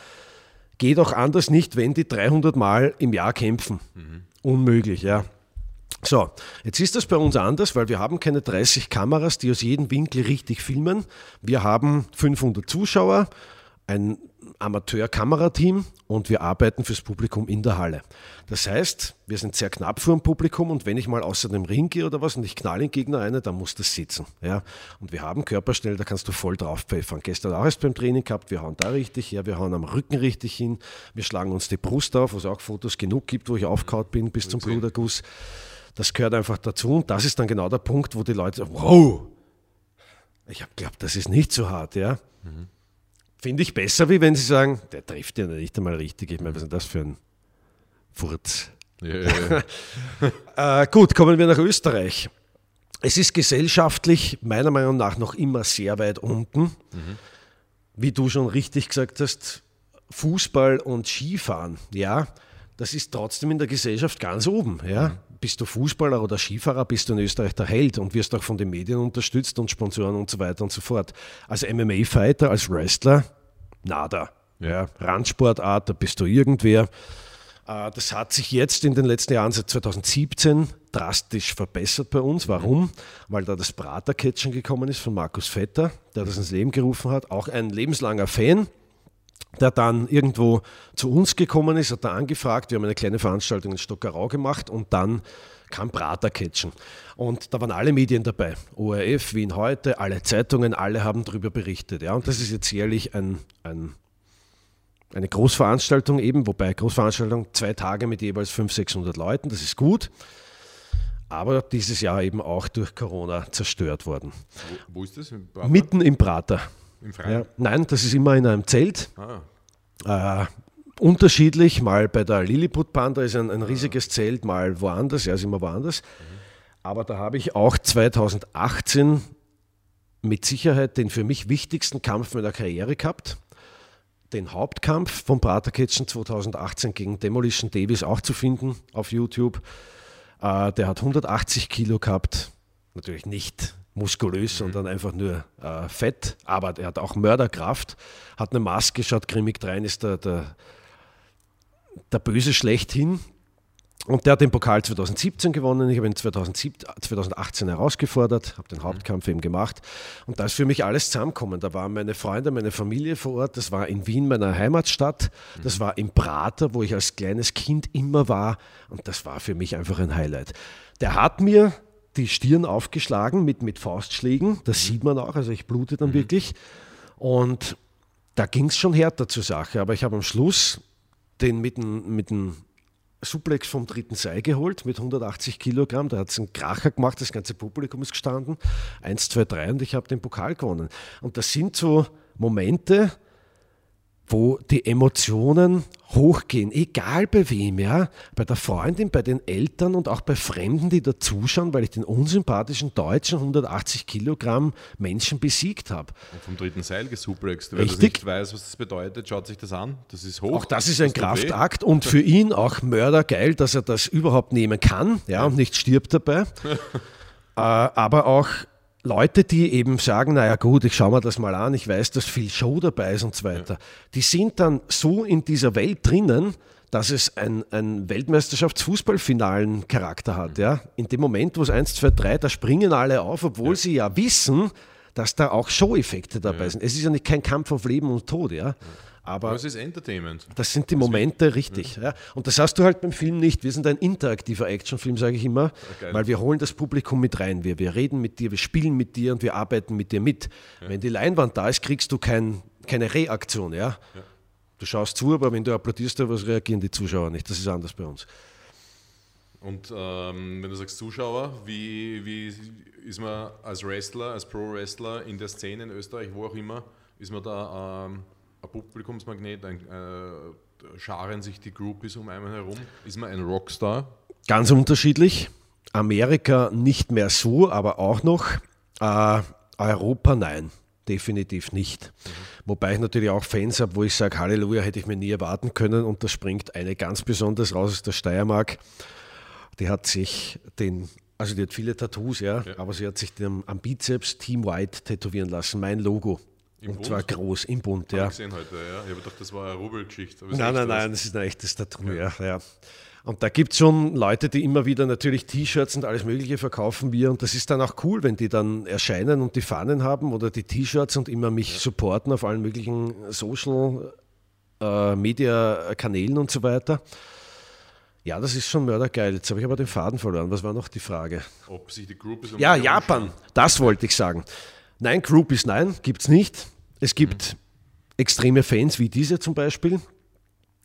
Geht auch anders nicht, wenn die 300 Mal im Jahr kämpfen. Unmöglich, ja. So, jetzt ist das bei uns anders, weil wir haben keine 30 Kameras, die aus jedem Winkel richtig filmen. Wir haben 500 Zuschauer, ein Amateur-Kamerateam und wir arbeiten fürs Publikum in der Halle. Das heißt, wir sind sehr knapp vor dem Publikum und wenn ich mal außer dem Ring gehe oder was und ich knall den Gegner eine, dann muss das sitzen. Ja? Und wir haben Körperstelle, da kannst du voll drauf pfeffern. Gestern auch erst beim Training gehabt, wir hauen da richtig her, wir hauen am Rücken richtig hin, wir schlagen uns die Brust auf, wo es auch Fotos genug gibt, wo ich aufgehaut bin bis zum Bluterguss. Das gehört einfach dazu und das ist dann genau der Punkt, wo die Leute sagen, wow, ich habe geglaubt, das ist nicht so hart, ja. Finde ich besser, wie wenn sie sagen, der trifft ja nicht einmal richtig. Ich meine, was ist denn das für ein Furz? Ja. Äh, gut, kommen wir nach Österreich. Es ist gesellschaftlich meiner Meinung nach noch immer sehr weit unten. Wie du schon richtig gesagt hast, Fußball und Skifahren, ja, das ist trotzdem in der Gesellschaft ganz oben. Ja. Bist du Fußballer oder Skifahrer, bist du in Österreich der Held und wirst auch von den Medien unterstützt und Sponsoren und so weiter und so fort. Als MMA-Fighter, als Wrestler, nada. Ja. Randsportart, da bist du irgendwer. Äh, Das hat sich jetzt in den letzten Jahren, seit 2017, drastisch verbessert bei uns. Warum? Weil da das Prater-Catchen gekommen ist von Markus Vetter, der das ins Leben gerufen hat. Auch ein lebenslanger Fan, der dann irgendwo zu uns gekommen ist, hat da angefragt. Wir haben eine kleine Veranstaltung in Stockerau gemacht und dann kam Prater-Catchen. Und da waren alle Medien dabei. ORF, Wien heute, alle Zeitungen, alle haben darüber berichtet. Ja, und das ist jetzt jährlich ein, ein eine Großveranstaltung eben, wobei Großveranstaltung zwei Tage mit jeweils 500, 600 Leuten, das ist gut. Aber dieses Jahr eben auch durch Corona zerstört worden. Wo, wo ist das? Im Prater? Mitten im Prater. Im Freien? Ja, nein, das ist immer in einem Zelt. Ah, Äh, unterschiedlich, mal bei der Lilliput Panda ist ein, ein riesiges Zelt, mal woanders, ja, ist immer woanders. Aber da habe ich auch 2018 mit Sicherheit den für mich wichtigsten Kampf meiner Karriere gehabt. Den Hauptkampf vom Prater Kitchen 2018 gegen Demolition Davis auch zu finden auf YouTube. Äh, der hat 180 Kilo gehabt, natürlich nicht muskulös, sondern einfach nur äh, fett, aber der hat auch Mörderkraft, hat eine Maske, schaut grimmig drein, ist der, der, der Böse schlechthin. Und der hat den Pokal 2017 gewonnen. Ich habe ihn 2017, 2018 herausgefordert, habe den Hauptkampf eben gemacht. Und da ist für mich alles zusammengekommen. Da waren meine Freunde, meine Familie vor Ort. Das war in Wien, meiner Heimatstadt. Das war im Prater, wo ich als kleines Kind immer war. Und das war für mich einfach ein Highlight. Der hat mir die Stirn aufgeschlagen mit, mit Faustschlägen. Das sieht man auch. Also ich blute dann wirklich. Und da ging es schon härter zur Sache. Aber ich habe am Schluss den mit dem, mit dem Suplex vom dritten Seil geholt mit 180 Kilogramm. Da hat es einen Kracher gemacht, das ganze Publikum ist gestanden. Eins, zwei, drei und ich habe den Pokal gewonnen. Und das sind so Momente, wo die Emotionen hochgehen, egal bei wem, ja, bei der Freundin, bei den Eltern und auch bei Fremden, die da zuschauen, weil ich den unsympathischen deutschen 180 Kilogramm Menschen besiegt habe. und vom dritten Seil gesuplext. Wer das Richtig. nicht weiß, was das bedeutet, schaut sich das an. Das ist hoch. Auch das ist ein weh. Kraftakt und für ihn auch mördergeil, dass er das überhaupt nehmen kann ja, und nicht stirbt dabei. äh, aber auch Leute, die eben sagen, naja gut, ich schaue mir das mal an, ich weiß, dass viel Show dabei ist und so weiter, die sind dann so in dieser Welt drinnen, dass es ein, ein Weltmeisterschaftsfußballfinalen Charakter hat. Ja? In dem Moment, wo es 1, 2, 3, da springen alle auf, obwohl sie ja wissen, dass da auch Show-Effekte dabei ja. sind. Es ist ja nicht kein Kampf auf Leben und Tod, ja. Aber das ist Entertainment. Das sind die Momente, richtig. Ja. ja. Und das hast du halt beim Film nicht. Wir sind ein interaktiver Actionfilm, sage ich immer, ja, weil wir holen das Publikum mit rein. Wir, wir reden mit dir, wir spielen mit dir und wir arbeiten mit dir mit. Ja. Wenn die Leinwand da ist, kriegst du kein, keine Reaktion. Ja? Du schaust zu, aber wenn du applaudierst, was reagieren die Zuschauer nicht. Das ist anders bei uns. Und ähm, wenn du sagst Zuschauer, wie, wie ist man als Wrestler, als Pro-Wrestler in der Szene in Österreich, wo auch immer, ist man da ähm, ein Publikumsmagnet, ein, äh, scharen sich die Groupies um einen herum? Ist man ein Rockstar? Ganz unterschiedlich. Amerika nicht mehr so, aber auch noch. Äh, Europa nein, definitiv nicht. Mhm. Wobei ich natürlich auch Fans habe, wo ich sage, Halleluja, hätte ich mir nie erwarten können. Und da springt eine ganz besonders raus aus der Steiermark. Die hat sich den, also die hat viele Tattoos, ja, ja. aber sie hat sich den, am Bizeps Team White tätowieren lassen, mein Logo. Im und Bund? zwar groß im Bund, ja. Ich gesehen heute, ja. Ich habe gedacht, das war eine Rubelgeschichte. Nein, nein, nein, das ist ein echtes Tattoo, ja. ja, ja. Und da gibt es schon Leute, die immer wieder natürlich T-Shirts und alles Mögliche verkaufen wir. Und das ist dann auch cool, wenn die dann erscheinen und die Fahnen haben oder die T-Shirts und immer mich supporten auf allen möglichen Social äh, Media Kanälen und so weiter. Ja, das ist schon mördergeil. Jetzt habe ich aber den Faden verloren. Was war noch die Frage? Ob sich die Groupies um Ja, Japan, das wollte ich sagen. Nein, Groupies, nein, gibt es nicht. Es gibt mhm. extreme Fans wie diese zum Beispiel.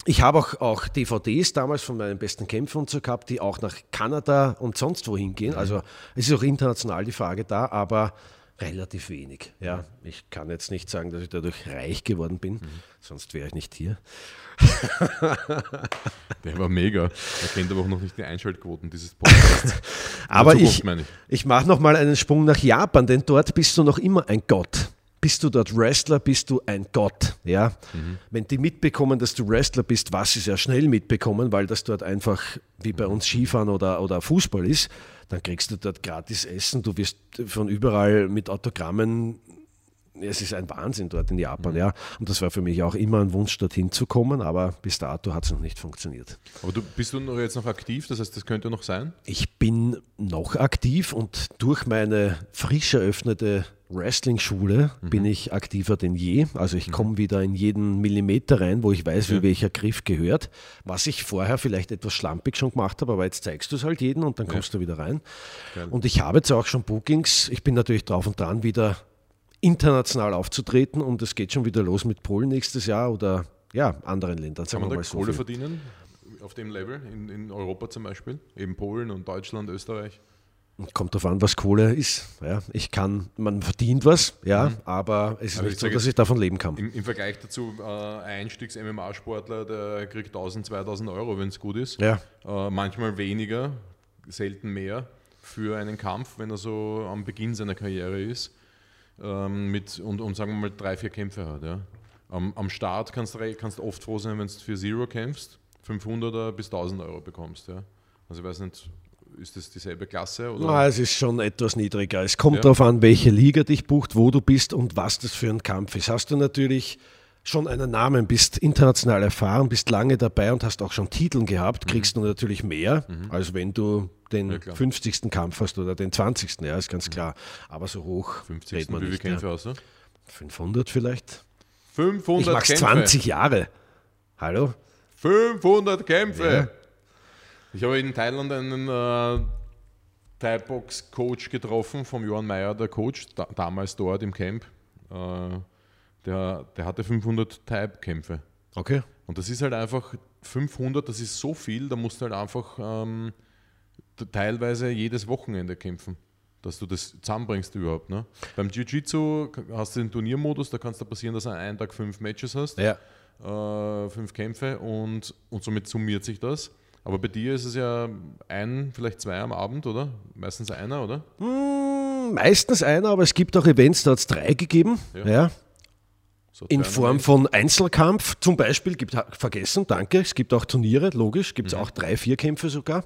Ich habe auch, auch DVDs damals von meinen besten Kämpfen und so gehabt, die auch nach Kanada und sonst wohin gehen. Mhm. Also es ist auch international die Frage da, aber relativ wenig. Ja, ich kann jetzt nicht sagen, dass ich dadurch reich geworden bin, mhm. sonst wäre ich nicht hier. Der war mega. Er kennt aber auch noch nicht die Einschaltquoten dieses Podcasts. aber ich, ich. ich mache noch mal einen Sprung nach Japan, denn dort bist du noch immer ein Gott. Bist du dort Wrestler, bist du ein Gott. Ja? Mhm. Wenn die mitbekommen, dass du Wrestler bist, was sie sehr schnell mitbekommen, weil das dort einfach wie bei uns Skifahren oder, oder Fußball ist, dann kriegst du dort gratis Essen. Du wirst von überall mit Autogrammen es ist ein Wahnsinn dort in Japan, mhm. ja. Und das war für mich auch immer ein Wunsch, dorthin zu kommen, aber bis dato hat es noch nicht funktioniert. Aber du bist du noch jetzt noch aktiv, das heißt, das könnte noch sein? Ich bin noch aktiv und durch meine frisch eröffnete Wrestling-Schule mhm. bin ich aktiver denn je. Also ich mhm. komme wieder in jeden Millimeter rein, wo ich weiß, wie welcher Griff gehört. Was ich vorher vielleicht etwas schlampig schon gemacht habe, aber jetzt zeigst du es halt jedem und dann kommst ja. du wieder rein. Geil. Und ich habe jetzt auch schon Bookings. Ich bin natürlich drauf und dran, wieder international aufzutreten und es geht schon wieder los mit Polen nächstes Jahr oder ja, anderen Ländern. Kann man da so Kohle viel. verdienen auf dem Level, in, in Europa zum Beispiel? Eben Polen und Deutschland, Österreich? Kommt darauf an, was Kohle ist. Ja, ich kann, man verdient was, ja, mhm. aber es ist aber nicht so, dass ich davon leben kann. Im, im Vergleich dazu, äh, Einstiegs-MMA-Sportler, der kriegt 1000, 2000 Euro, wenn es gut ist. Ja. Äh, manchmal weniger, selten mehr für einen Kampf, wenn er so am Beginn seiner Karriere ist ähm, mit, und, und sagen wir mal drei, vier Kämpfe hat. Ja. Am, am Start kannst du kannst oft froh sein, wenn du für Zero kämpfst, 500er bis 1000 Euro bekommst. Ja. Also ich weiß nicht, ist das dieselbe Klasse? Oder? Na, es ist schon etwas niedriger. Es kommt ja. darauf an, welche Liga dich bucht, wo du bist und was das für ein Kampf ist. Hast du natürlich schon einen Namen, bist international erfahren, bist lange dabei und hast auch schon Titeln gehabt, mhm. kriegst mhm. du natürlich mehr, mhm. als wenn du den ja, 50. Kampf hast oder den 20. Ja, ist ganz mhm. klar. Aber so hoch 50. redet man wie nicht. Wie Kämpfe ja. hast du? 500 vielleicht. 500 Ich mache 20 Jahre. Hallo? 500 Kämpfe! Ja. Ich habe in Thailand einen äh, Thai-Box-Coach getroffen, vom Johann Mayer, der Coach, da, damals dort im Camp. Äh, der, der hatte 500 Type-Kämpfe. Okay. Und das ist halt einfach 500, das ist so viel, da musst du halt einfach ähm, teilweise jedes Wochenende kämpfen, dass du das zusammenbringst überhaupt. Ne? Beim Jiu-Jitsu hast du den Turniermodus, da kann es da passieren, dass du an einem Tag fünf Matches hast, ja. äh, fünf Kämpfe und, und somit summiert sich das. Aber bei dir ist es ja ein, vielleicht zwei am Abend, oder? Meistens einer, oder? Hm, meistens einer, aber es gibt auch Events, da hat es drei gegeben. Ja. ja. In Form von Einzelkampf zum Beispiel, gibt, vergessen, danke, es gibt auch Turniere, logisch, gibt es mhm. auch drei, vier Kämpfe sogar.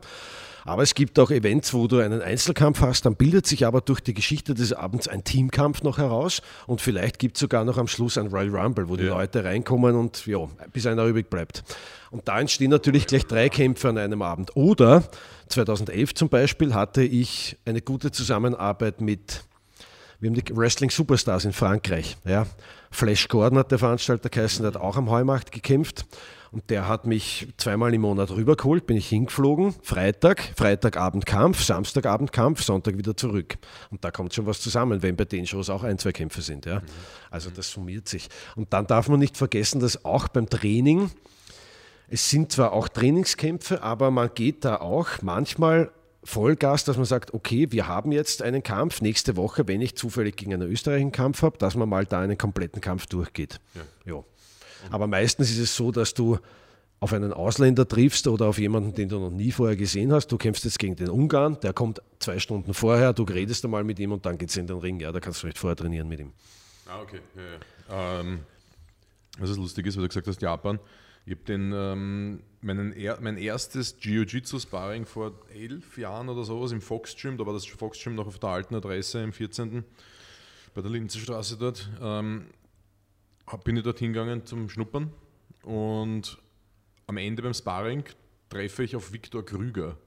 Aber es gibt auch Events, wo du einen Einzelkampf hast, dann bildet sich aber durch die Geschichte des Abends ein Teamkampf noch heraus und vielleicht gibt es sogar noch am Schluss ein Royal Rumble, wo die Leute reinkommen und ja, bis einer übrig bleibt. Und da entstehen natürlich gleich drei Kämpfe an einem Abend. Oder 2011 zum Beispiel hatte ich eine gute Zusammenarbeit mit Wir haben die Wrestling Superstars in Frankreich. Ja. Flash Gordon hat der Veranstalter geheißen, der hat auch am Heumarkt gekämpft. Und der hat mich zweimal im Monat rübergeholt, bin ich hingeflogen, Freitag, Freitagabend Kampf, Samstagabend Kampf, Sonntag wieder zurück. Und da kommt schon was zusammen, wenn bei den Shows auch ein, zwei Kämpfe sind. Ja. Also das summiert sich. Und dann darf man nicht vergessen, dass auch beim Training, es sind zwar auch Trainingskämpfe, aber man geht da auch manchmal Vollgas, dass man sagt, okay, wir haben jetzt einen Kampf nächste Woche, wenn ich zufällig gegen einen österreichischen Kampf habe, dass man mal da einen kompletten Kampf durchgeht. Ja. ja. Aber meistens ist es so, dass du auf einen Ausländer triffst oder auf jemanden, den du noch nie vorher gesehen hast. Du kämpfst jetzt gegen den Ungarn, der kommt zwei Stunden vorher, du redest einmal mit ihm und dann geht es in den Ring. Ja, da kannst du nicht vorher trainieren mit ihm. Ah, okay. Ja, ja. Ähm, was ist lustig ist, weil du gesagt hast, Japan. Ich habe den, ähm, meinen, er, mein erstes Jiu-Jitsu-Sparring vor elf Jahren oder sowas im Fox Gym, da war das Fox Gym noch auf der alten Adresse im 14. bei der Linzenstraße dort. Ähm, bin ich dort hingegangen zum Schnuppern und am Ende beim Sparring treffe ich auf Viktor Krüger.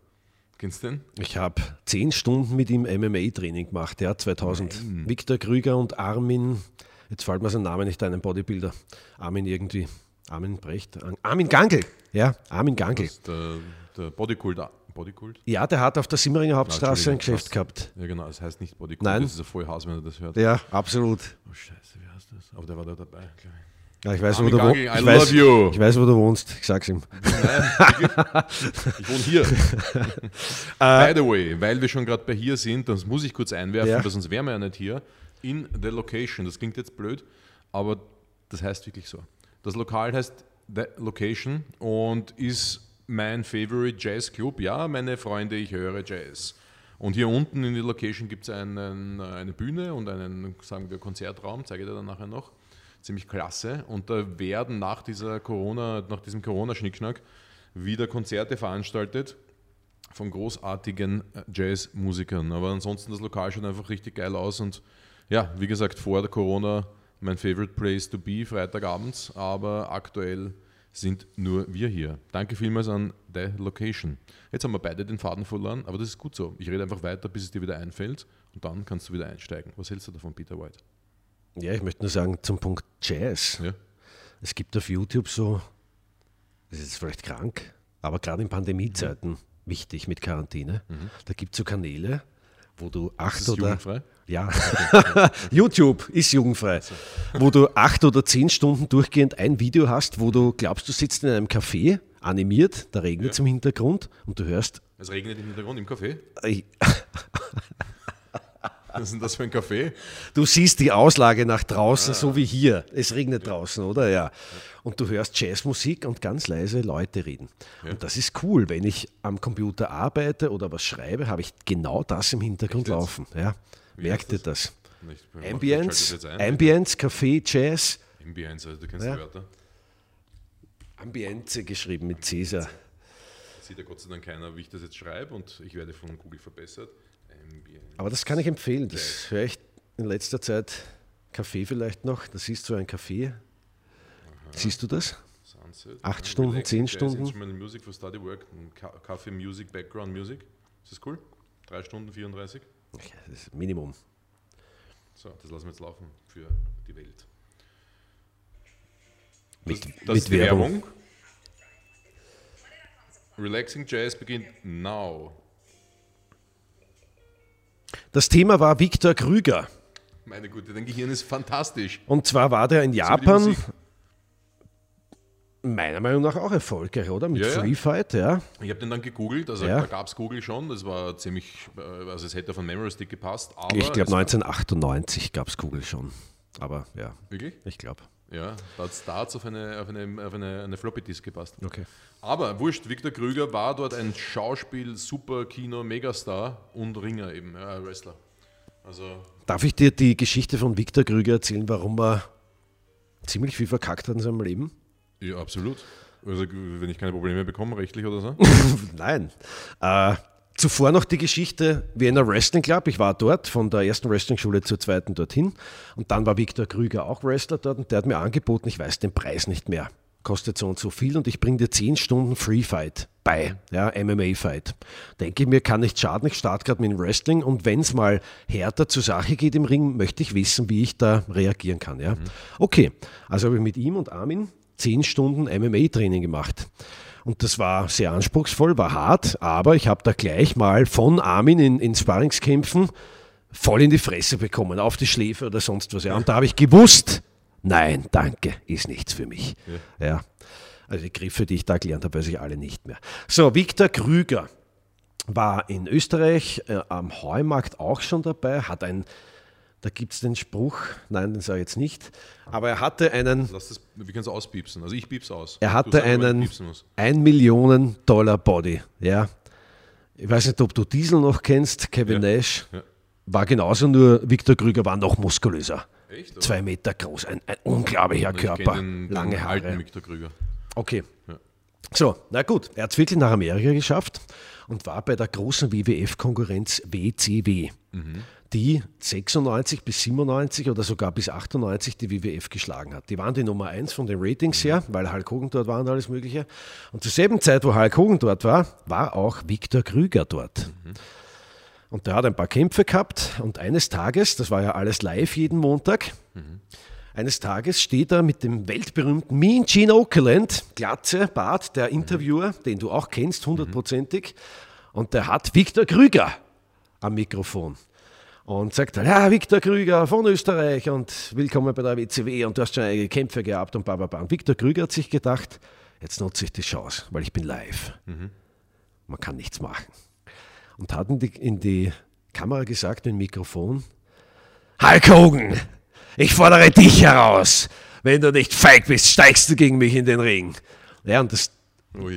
Kennst du den? Ich habe zehn Stunden mit ihm MMA-Training gemacht, ja, 2000. Nein. Viktor Krüger und Armin, jetzt fällt mir sein Name nicht ein, ein Bodybuilder. Armin irgendwie. Armin Brecht. Armin Gangl. Ja, Armin Gangl. der, der Bodykult. Bodykult? Ja, der hat auf der Simmeringer Hauptstraße ein Geschäft gehabt. Ja, genau, das heißt nicht Bodykult. Nein. Das ist ein Vollhaus, wenn er das hört. Ja, absolut. Oh, Scheiße, wie heißt das? Aber der war da dabei, glaube ich. Ja, ich weiß, wo du wohnst. Ich, weiß, ich weiß, wo du wohnst. Ich sag's ihm. Nein, ich wohne hier. By the way, weil wir schon gerade bei hier sind, das muss ich kurz einwerfen, ja. sonst wären wir ja nicht hier. In the location. Das klingt jetzt blöd, aber das heißt wirklich so. Das Lokal heißt The Location und ist mein Favorite Jazz Club. Ja, meine Freunde, ich höre Jazz. Und hier unten in der Location gibt es eine Bühne und einen, sagen wir, Konzertraum, zeige ich dir dann nachher noch ziemlich klasse. Und da werden nach dieser Corona, nach diesem Corona-Schnickschnack wieder Konzerte veranstaltet von großartigen äh, Jazzmusikern. Aber ansonsten das Lokal schaut einfach richtig geil aus und ja, wie gesagt, vor der Corona mein favorite place to be, Freitagabends, aber aktuell sind nur wir hier. Danke vielmals an The Location. Jetzt haben wir beide den Faden verloren, aber das ist gut so. Ich rede einfach weiter, bis es dir wieder einfällt und dann kannst du wieder einsteigen. Was hältst du davon, Peter White? Ja, ich möchte nur sagen, zum Punkt Jazz. Ja. Es gibt auf YouTube so, das ist vielleicht krank, aber gerade in Pandemiezeiten mhm. wichtig mit Quarantäne. Mhm. Da gibt es so Kanäle, wo du acht oder. Jugendfrei? Ja, YouTube ist jugendfrei. Also. Wo du acht oder zehn Stunden durchgehend ein Video hast, wo du glaubst, du sitzt in einem Café, animiert, da regnet es ja. im Hintergrund und du hörst. Es regnet im Hintergrund im Café? Was ist denn das für ein Café? Du siehst die Auslage nach draußen, ah. so wie hier. Es regnet ja. draußen, oder? Ja. Und du hörst Jazzmusik und ganz leise Leute reden. Ja. Und das ist cool. Wenn ich am Computer arbeite oder was schreibe, habe ich genau das im Hintergrund laufen. Ja. Merkt ihr das? Nicht, Ambience, Ambience, Café, Jazz. Ambience, also du kennst ja. die Wörter. Ambience geschrieben mit Cäsar. Sieht ja Gott sei Dank keiner, wie ich das jetzt schreibe und ich werde von Google verbessert. Aber das kann ich empfehlen. Das höre ich in letzter Zeit. Kaffee vielleicht noch. Das siehst du ein Kaffee. Aha. Siehst du das? Sunset. Acht ja, Stunden, zehn Stunden. Instrumental Music for Study Work, Kaffee Music, Background Music. Ist das cool? Drei Stunden 34? Das ist Minimum. So, das lassen wir jetzt laufen für die Welt. Das, mit, das mit Werbung. Werbung. Relaxing Jazz beginnt now. Das Thema war Viktor Krüger. Meine Güte, dein Gehirn ist fantastisch. Und zwar war der in Japan meiner Meinung nach auch erfolgreich, oder? Mit ja, Free Fight, ja. Ich habe den dann gegoogelt, also ja. da gab es Google schon, das war ziemlich, äh, also es hätte von Memory Stick gepasst. ich glaube 1998 gab es Google schon, aber ja. Wirklich? Ich glaube. Ja, da hat Starts auf eine, auf eine, auf eine, eine Floppy Disk gepasst. Okay. Aber wurscht, Viktor Krüger war dort ein Schauspiel, Super Kino, Megastar und Ringer eben, ja, Wrestler. Also Darf ich dir die Geschichte von Viktor Krüger erzählen, warum er ziemlich viel verkackt hat in seinem Leben? Ja, absolut. Also wenn ich keine Probleme bekomme, rechtlich oder so? Nein. Äh, Zuvor noch die Geschichte Wiener Wrestling Club. Ich war dort von der ersten Wrestling-Schule zur zweiten dorthin. Und dann war Viktor Krüger auch Wrestler dort und der hat mir angeboten, ich weiß den Preis nicht mehr, kostet so und so viel und ich bringe dir 10 Stunden Free Fight bei, ja, MMA-Fight. Denke ich mir, kann nicht schaden, ich starte gerade mit dem Wrestling und wenn es mal härter zur Sache geht im Ring, möchte ich wissen, wie ich da reagieren kann. Ja. Okay, also habe ich mit ihm und Armin 10 Stunden MMA-Training gemacht. Und das war sehr anspruchsvoll, war hart, aber ich habe da gleich mal von Armin in, in Sparringskämpfen voll in die Fresse bekommen, auf die Schläfe oder sonst was. Ja. Und da habe ich gewusst, nein, danke, ist nichts für mich. Ja. ja. Also die Griffe, die ich da gelernt habe, weiß ich alle nicht mehr. So, Viktor Krüger war in Österreich äh, am Heumarkt auch schon dabei, hat ein da gibt es den Spruch, nein, den sage ich jetzt nicht, aber er hatte einen. Lass das, wir können es auspiepsen, also ich piepse aus. Er hatte einen 1 Millionen Dollar Body, ja. Ich weiß nicht, ob du Diesel noch kennst, Kevin ja. Nash. Ja. War genauso, nur Viktor Krüger war noch muskulöser. Echt? Oder? Zwei Meter groß, ein, ein unglaublicher ich Körper, den, lange den Haare. Alten Viktor Krüger. Okay. Ja. So, na gut, er hat es wirklich nach Amerika geschafft und war bei der großen WWF-Konkurrenz WCW. Mhm die 96 bis 97 oder sogar bis 98 die WWF geschlagen hat. Die waren die Nummer 1 von den Ratings her, weil Hulk Hogan dort war und alles Mögliche. Und zur selben Zeit, wo Hulk Hogan dort war, war auch Viktor Krüger dort. Mhm. Und der hat ein paar Kämpfe gehabt und eines Tages, das war ja alles live jeden Montag, mhm. eines Tages steht er mit dem weltberühmten Mean Gene Okerland, Glatze, Bart, der Interviewer, den du auch kennst, hundertprozentig, und der hat Viktor Krüger am Mikrofon und sagt dann, ja, Viktor Krüger von Österreich und willkommen bei der WCW und du hast schon einige Kämpfe gehabt und bla bla bla. Und Viktor Krüger hat sich gedacht, jetzt nutze ich die Chance, weil ich bin live. Mhm. Man kann nichts machen. Und hat in die, in die Kamera gesagt, im Mikrofon, Hulk Hogan, ich fordere dich heraus. Wenn du nicht feig bist, steigst du gegen mich in den Ring. Ja, und das, oh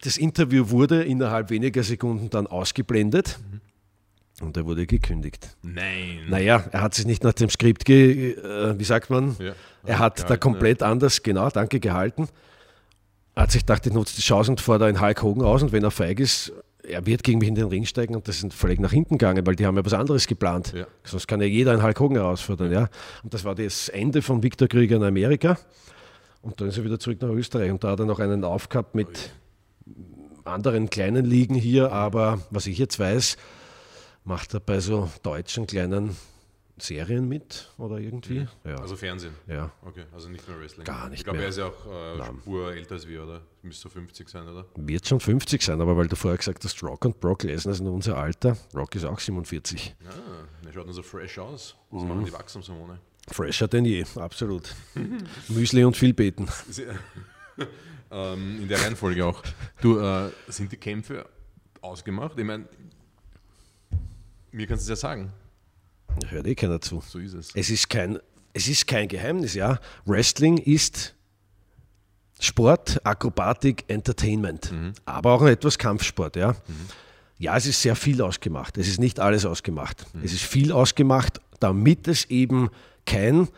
das Interview wurde innerhalb weniger Sekunden dann ausgeblendet. Mhm. Und er wurde gekündigt. Nein. Naja, er hat sich nicht nach dem Skript, ge, äh, wie sagt man, ja, er hat gehalten, da komplett ja. anders, genau, danke, gehalten. Er hat sich gedacht, ich nutze die Chance und fahre da in Hulk Hogan aus und wenn er feig ist, er wird gegen mich in den Ring steigen und das ist völlig nach hinten gegangen, weil die haben ja was anderes geplant. Ja. Sonst kann ja jeder einen Hulk Hogan herausfordern. Ja. Und das war das Ende von Viktor Krüger in Amerika. Und dann ist er wieder zurück nach Österreich und da hat er noch einen aufgehabt mit anderen kleinen Ligen hier, aber was ich jetzt weiß, Macht er bei so deutschen kleinen Serien mit oder irgendwie? Mhm. Ja. Also Fernsehen? Ja. Okay, also nicht mehr Wrestling. Gar nicht Ich glaube, er ist ja auch äh, Spur älter als wir, oder? Müsste so 50 sein, oder? Wird schon 50 sein, aber weil du vorher gesagt hast, Rock und Brock Lesnar sind unser Alter. Rock ist auch 47. Ja, der schaut nur so fresh aus. Das mhm. machen die Wachstumshormone. Fresher denn je, absolut. Müsli und viel beten. ähm, in der Reihenfolge auch. Du, äh, sind die Kämpfe ausgemacht? Ich meine, mir kannst du es ja sagen. Hört eh keiner zu. So ist es. Es ist kein, es ist kein Geheimnis, ja. Wrestling ist Sport, Akrobatik, Entertainment, mhm. aber auch etwas Kampfsport, ja. Mhm. Ja, es ist sehr viel ausgemacht. Es ist nicht alles ausgemacht. Mhm. Es ist viel ausgemacht, damit es eben kein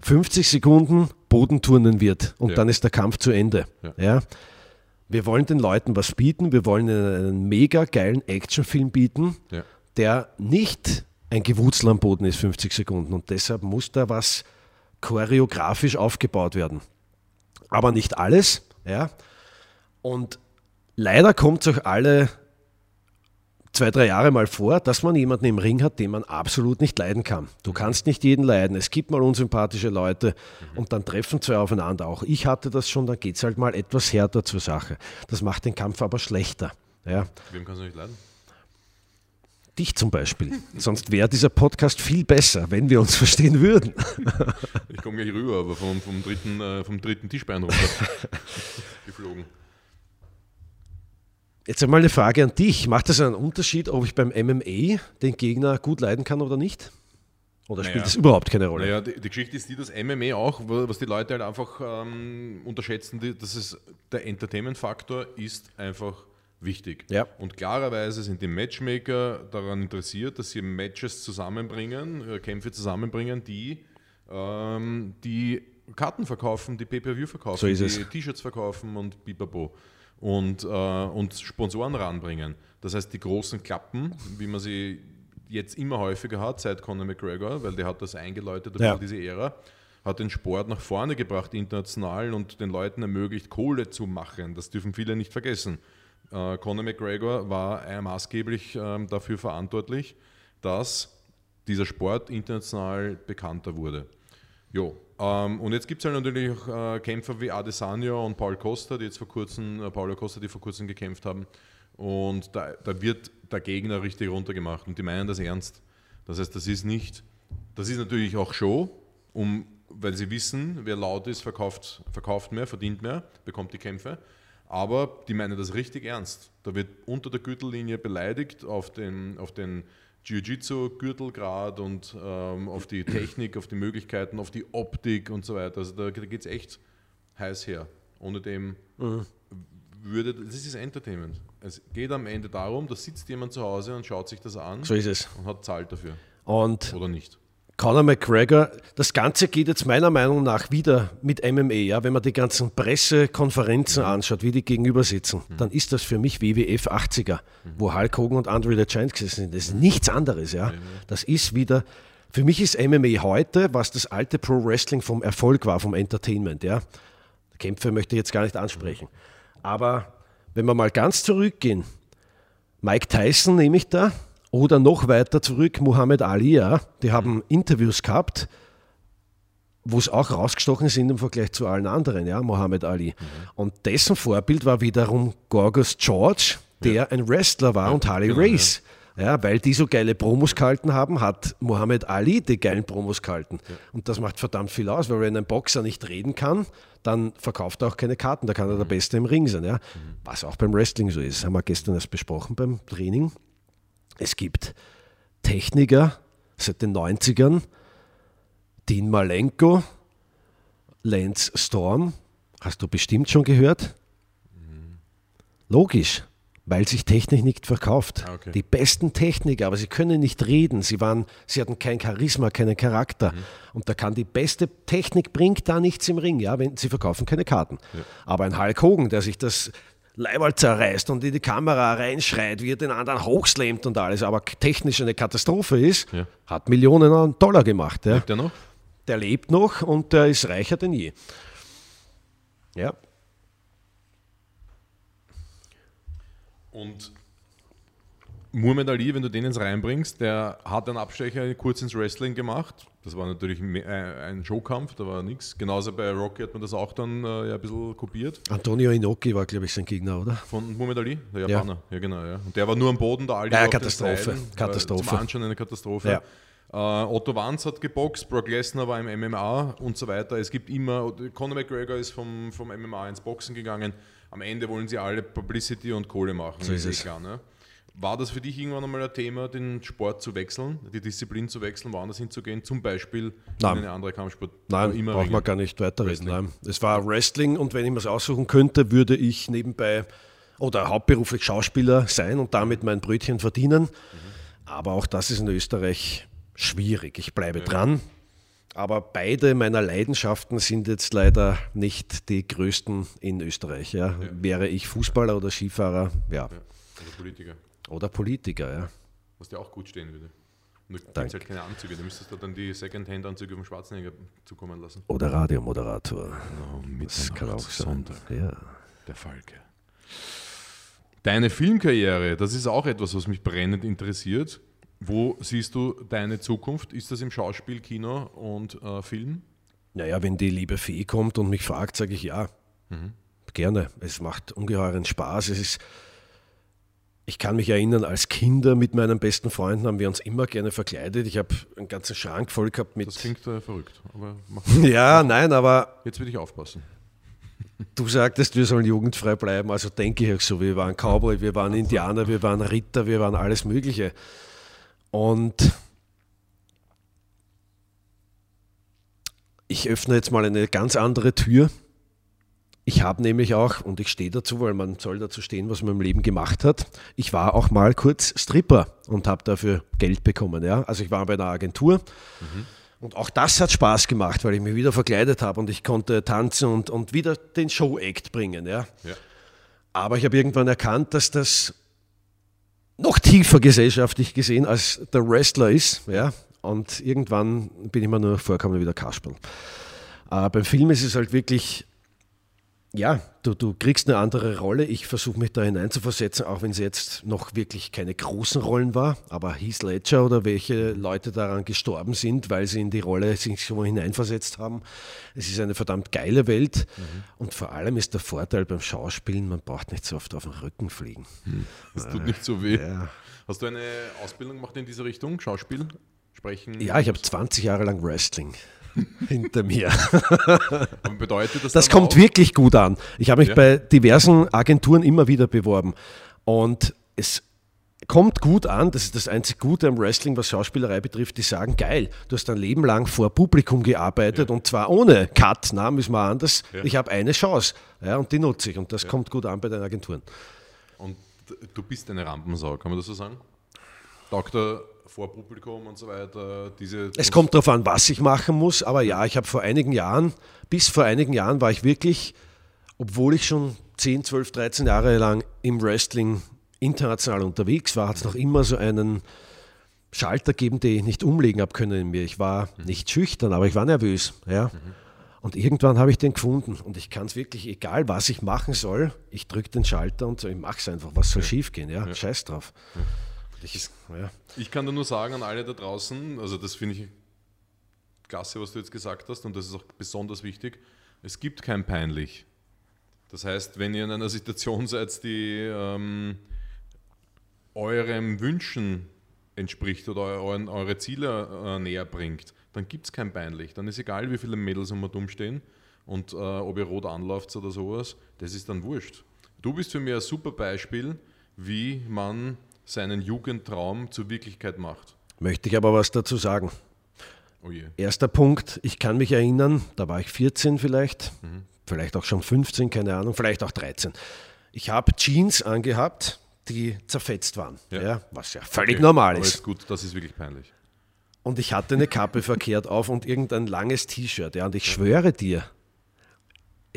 50 Sekunden Bodenturnen wird und ja. dann ist der Kampf zu Ende. Ja. ja. Wir wollen den Leuten was bieten, wir wollen einen mega geilen Actionfilm bieten. Ja der nicht ein Gewutzel am Boden ist, 50 Sekunden. Und deshalb muss da was choreografisch aufgebaut werden. Aber nicht alles. Ja. Und leider kommt es auch alle zwei, drei Jahre mal vor, dass man jemanden im Ring hat, den man absolut nicht leiden kann. Du kannst nicht jeden leiden. Es gibt mal unsympathische Leute und dann treffen zwei aufeinander. Auch ich hatte das schon, dann geht es halt mal etwas härter zur Sache. Das macht den Kampf aber schlechter. Ja. Wem kannst du nicht leiden? Dich zum Beispiel. Sonst wäre dieser Podcast viel besser, wenn wir uns verstehen würden. Ich komme gleich rüber, aber vom, vom, dritten, äh, vom dritten Tischbein runter geflogen. Jetzt einmal eine Frage an dich. Macht das einen Unterschied, ob ich beim MMA den Gegner gut leiden kann oder nicht? Oder spielt naja. das überhaupt keine Rolle? Naja, die, die, Geschichte ist die, dass MMA auch, was die Leute halt einfach ähm, unterschätzen, die, dass es der Entertainment-Faktor ist einfach wichtig. Ja. Und klarerweise sind die Matchmaker daran interessiert, dass sie Matches zusammenbringen, äh, Kämpfe zusammenbringen, die ähm, die Karten verkaufen, die Pay-Per-View verkaufen, so die T-Shirts verkaufen und bibabo. Und, äh, und Sponsoren ranbringen. Das heißt, die großen Klappen, wie man sie jetzt immer häufiger hat, seit Conor McGregor, weil der hat das eingeläutet, ja. diese Ära, hat den Sport nach vorne gebracht international und den Leuten ermöglicht, Kohle zu machen. Das dürfen viele nicht vergessen. Äh, Conor McGregor war äh, maßgeblich äh, dafür verantwortlich, dass dieser Sport international bekannter wurde. Jo, ähm, und jetzt gibt es halt natürlich auch äh, Kämpfer wie Adesanya und Paul Costa, die jetzt vor kurzem, äh, Paulo Costa, die vor kurzem gekämpft haben. Und da, da wird der Gegner richtig runtergemacht und die meinen das ernst. Das heißt, das ist nicht, das ist natürlich auch Show, um, weil sie wissen, wer laut ist, verkauft, verkauft mehr, verdient mehr, bekommt die Kämpfe. Aber die meinen das richtig ernst. Da wird unter der Gürtellinie beleidigt auf den, auf den Jiu-Jitsu-Gürtelgrad und ähm, auf die Technik, auf die Möglichkeiten, auf die Optik und so weiter. Also da, da geht es echt heiß her. Ohne dem mhm. würde, das ist Entertainment. Es geht am Ende darum, da sitzt jemand zu Hause und schaut sich das an so und hat zahlt dafür. Und Oder nicht. Conor McGregor, das Ganze geht jetzt meiner Meinung nach wieder mit MMA. Ja? Wenn man die ganzen Pressekonferenzen anschaut, wie die gegenüber sitzen, mhm. dann ist das für mich WWF 80er, mhm. wo Hulk Hogan und Andre the Giant gesessen sind. Das ist nichts anderes. Ja? Das ist wieder, für mich ist MMA heute, was das alte Pro Wrestling vom Erfolg war, vom Entertainment. Ja? Kämpfe möchte ich jetzt gar nicht ansprechen. Aber wenn wir mal ganz zurückgehen, Mike Tyson nehme ich da, oder noch weiter zurück, Muhammad Ali, ja, die haben Interviews gehabt, wo es auch rausgestochen sind im Vergleich zu allen anderen, ja, Muhammad Ali. Mhm. Und dessen Vorbild war wiederum Gorgus George, der ja. ein Wrestler war ja, und Harley genau, Race. Ja. ja. weil die so geile Promos gehalten haben, hat Muhammad Ali die geilen Promos gehalten. Und das macht verdammt viel aus, weil wenn ein Boxer nicht reden kann, dann verkauft er auch keine Karten, da kann er der mhm. Beste im Ring sein. Ja? Mhm. Was auch beim Wrestling so ist, haben wir gestern erst besprochen beim Training. Es gibt Techniker seit den 90ern, Dean Malenko, Lance Storm, hast du bestimmt schon gehört? Logisch, weil sich Technik nicht verkauft. Ah, okay. Die besten Techniker, aber sie können nicht reden. Sie, waren, sie hatten kein Charisma, keinen Charakter. Mhm. Und da kann die beste Technik bringt da nichts im Ring, ja, wenn sie verkaufen keine Karten. Ja. Aber ein Hulk Hogan, der sich das Leiberl zerreißt und in die Kamera reinschreit, wie er den anderen hochslammt und alles, aber technisch eine Katastrophe ist, ja. hat Millionen an Dollar gemacht. Ja. Lebt der noch? Der lebt noch und der ist reicher denn je. Ja. Und Muhammad Ali, wenn du den ins reinbringst, der hat einen Abstecher kurz ins Wrestling gemacht. Das war natürlich äh, ein Showkampf, da war nichts. Genauso bei Rocky hat man das auch dann äh, ja, ein bisschen kopiert. Antonio Inoki war, glaube ich, sein Gegner, oder? Von Muhammad Ali, der Japaner. Ja, ja genau. Ja. Und der war nur am Boden, der Ali ja, Katastrophe. Seiten, Katastrophe. Zum Anschauen eine Katastrophe. Ja. Uh, Otto Wanz hat geboxt, Brock Lesnar war im MMA und so weiter. Es gibt immer, Conor McGregor ist vom, vom MMA ins Boxen gegangen. Am Ende wollen sie alle Publicity und Kohle machen. So ist es. Klar, ne? War das für dich irgendwann einmal ein Thema, den Sport zu wechseln, die Disziplin zu wechseln, woanders hinzugehen, zum Beispiel Nein. in eine andere Kampfsport? Nein, immer braucht man gar nicht weiterreden. Nein. Es war Wrestling und wenn ich mir es aussuchen könnte, würde ich nebenbei oder hauptberuflich Schauspieler sein und damit mein Brötchen verdienen. Mhm. Aber auch das ist in Österreich schwierig. Ich bleibe ja. dran. Aber beide meiner Leidenschaften sind jetzt leider nicht die größten in Österreich. Ja. Ja. Wäre ich Fußballer oder Skifahrer, ja. ja. Oder Politiker. Oder Politiker, ja. Was dir auch gut stehen würde. Nur gibt halt keine Anzüge, da müsstest du dann die Secondhand-Anzüge vom Schwarzenegger zukommen lassen. Oder Radiomoderator. Genau, das kann auch Sonntag. Ja. Der Falke. Deine Filmkarriere, das ist auch etwas, was mich brennend interessiert. Wo siehst du deine Zukunft? Ist das im Schauspiel, Kino und äh, Film? Naja, wenn die liebe Fee kommt und mich fragt, sage ich ja. Mhm. Gerne. Es macht ungeheuren Spaß. Es ist ich kann mich erinnern, als Kinder mit meinen besten Freunden haben wir uns immer gerne verkleidet. Ich habe einen ganzen Schrank voll gehabt mit. Das klingt äh, verrückt. Aber ja, nein, aber. Jetzt will ich aufpassen. Du sagtest, wir sollen jugendfrei bleiben, also denke ich auch so. Wir waren Cowboy, wir waren Indianer, wir waren Ritter, wir waren alles Mögliche. Und ich öffne jetzt mal eine ganz andere Tür. Ich habe nämlich auch, und ich stehe dazu, weil man soll dazu stehen, was man im Leben gemacht hat, ich war auch mal kurz Stripper und habe dafür Geld bekommen. Ja? Also ich war bei einer Agentur mhm. und auch das hat Spaß gemacht, weil ich mich wieder verkleidet habe und ich konnte tanzen und, und wieder den Show-Act bringen. Ja? ja. Aber ich habe irgendwann erkannt, dass das noch tiefer gesellschaftlich gesehen als der Wrestler ist. Ja? Und irgendwann bin ich mir nur vorgekommen wie der Kasperl. Äh, beim Film ist es halt wirklich ja, du, du kriegst eine andere Rolle. Ich versuche mich da hineinzuversetzen, auch wenn es jetzt noch wirklich keine großen Rollen war. Aber Heath Ledger oder welche Leute daran gestorben sind, weil sie in die Rolle sich schon hineinversetzt haben. Es ist eine verdammt geile Welt. Mhm. Und vor allem ist der Vorteil beim Schauspielen, man braucht nicht so oft auf den Rücken fliegen. Hm. Das tut nicht so weh. Ja. Hast du eine Ausbildung gemacht in diese Richtung? Schauspiel? Sprechen? Ja, ich habe 20 Jahre lang Wrestling hinter mir. bedeutet das das kommt auch? wirklich gut an. Ich habe mich ja. bei diversen Agenturen immer wieder beworben und es kommt gut an, das ist das einzig Gute am Wrestling, was Schauspielerei betrifft, die sagen, geil, du hast dein Leben lang vor Publikum gearbeitet ja. und zwar ohne Cut, na, müssen wir anders, ja. ich habe eine Chance ja, und die nutze ich und das kommt gut an bei den Agenturen. Und du bist eine Rampensau, kann man das so sagen? Dr vor Publikum und so weiter. Diese es kommt darauf an, was ich machen muss, aber ja, ich habe vor einigen Jahren, bis vor einigen Jahren war ich wirklich, obwohl ich schon 10, 12, 13 Jahre lang im Wrestling international unterwegs war, hat es noch immer so einen Schalter gegeben, den ich nicht umlegen habe können in mir. Ich war mhm. nicht schüchtern, aber ich war nervös. Ja? Mhm. Und irgendwann habe ich den gefunden und ich kann es wirklich, egal was ich machen soll, ich drücke den Schalter und so, ich mache es einfach. Was soll ja. schief gehen? Ja? ja? Scheiß drauf. Ja. Ich, ja. ich kann da nur sagen an alle da draußen, also das finde ich klasse, was du jetzt gesagt hast und das ist auch besonders wichtig, es gibt kein peinlich. Das heißt, wenn ihr in einer Situation seid, die ähm, eurem Wünschen entspricht oder euren, eure Ziele äh, näher bringt, dann gibt es kein peinlich. Dann ist egal, wie viele Mädels um dumm stehen und äh, ob ihr rot anläuft oder sowas, das ist dann wurscht. Du bist für mich ein super Beispiel, wie man seinen Jugendtraum zur Wirklichkeit macht. Möchte ich aber was dazu sagen. Oh Erster Punkt, ich kann mich erinnern, da war ich 14 vielleicht, mhm. vielleicht auch schon 15, keine Ahnung, vielleicht auch 13. Ich habe Jeans angehabt, die zerfetzt waren, ja. ja was ja völlig okay. normal ist. Aber ist gut, das ist wirklich peinlich. Und ich hatte eine Kappe verkehrt auf und irgendein langes T-Shirt. Ja, und ich schwöre dir,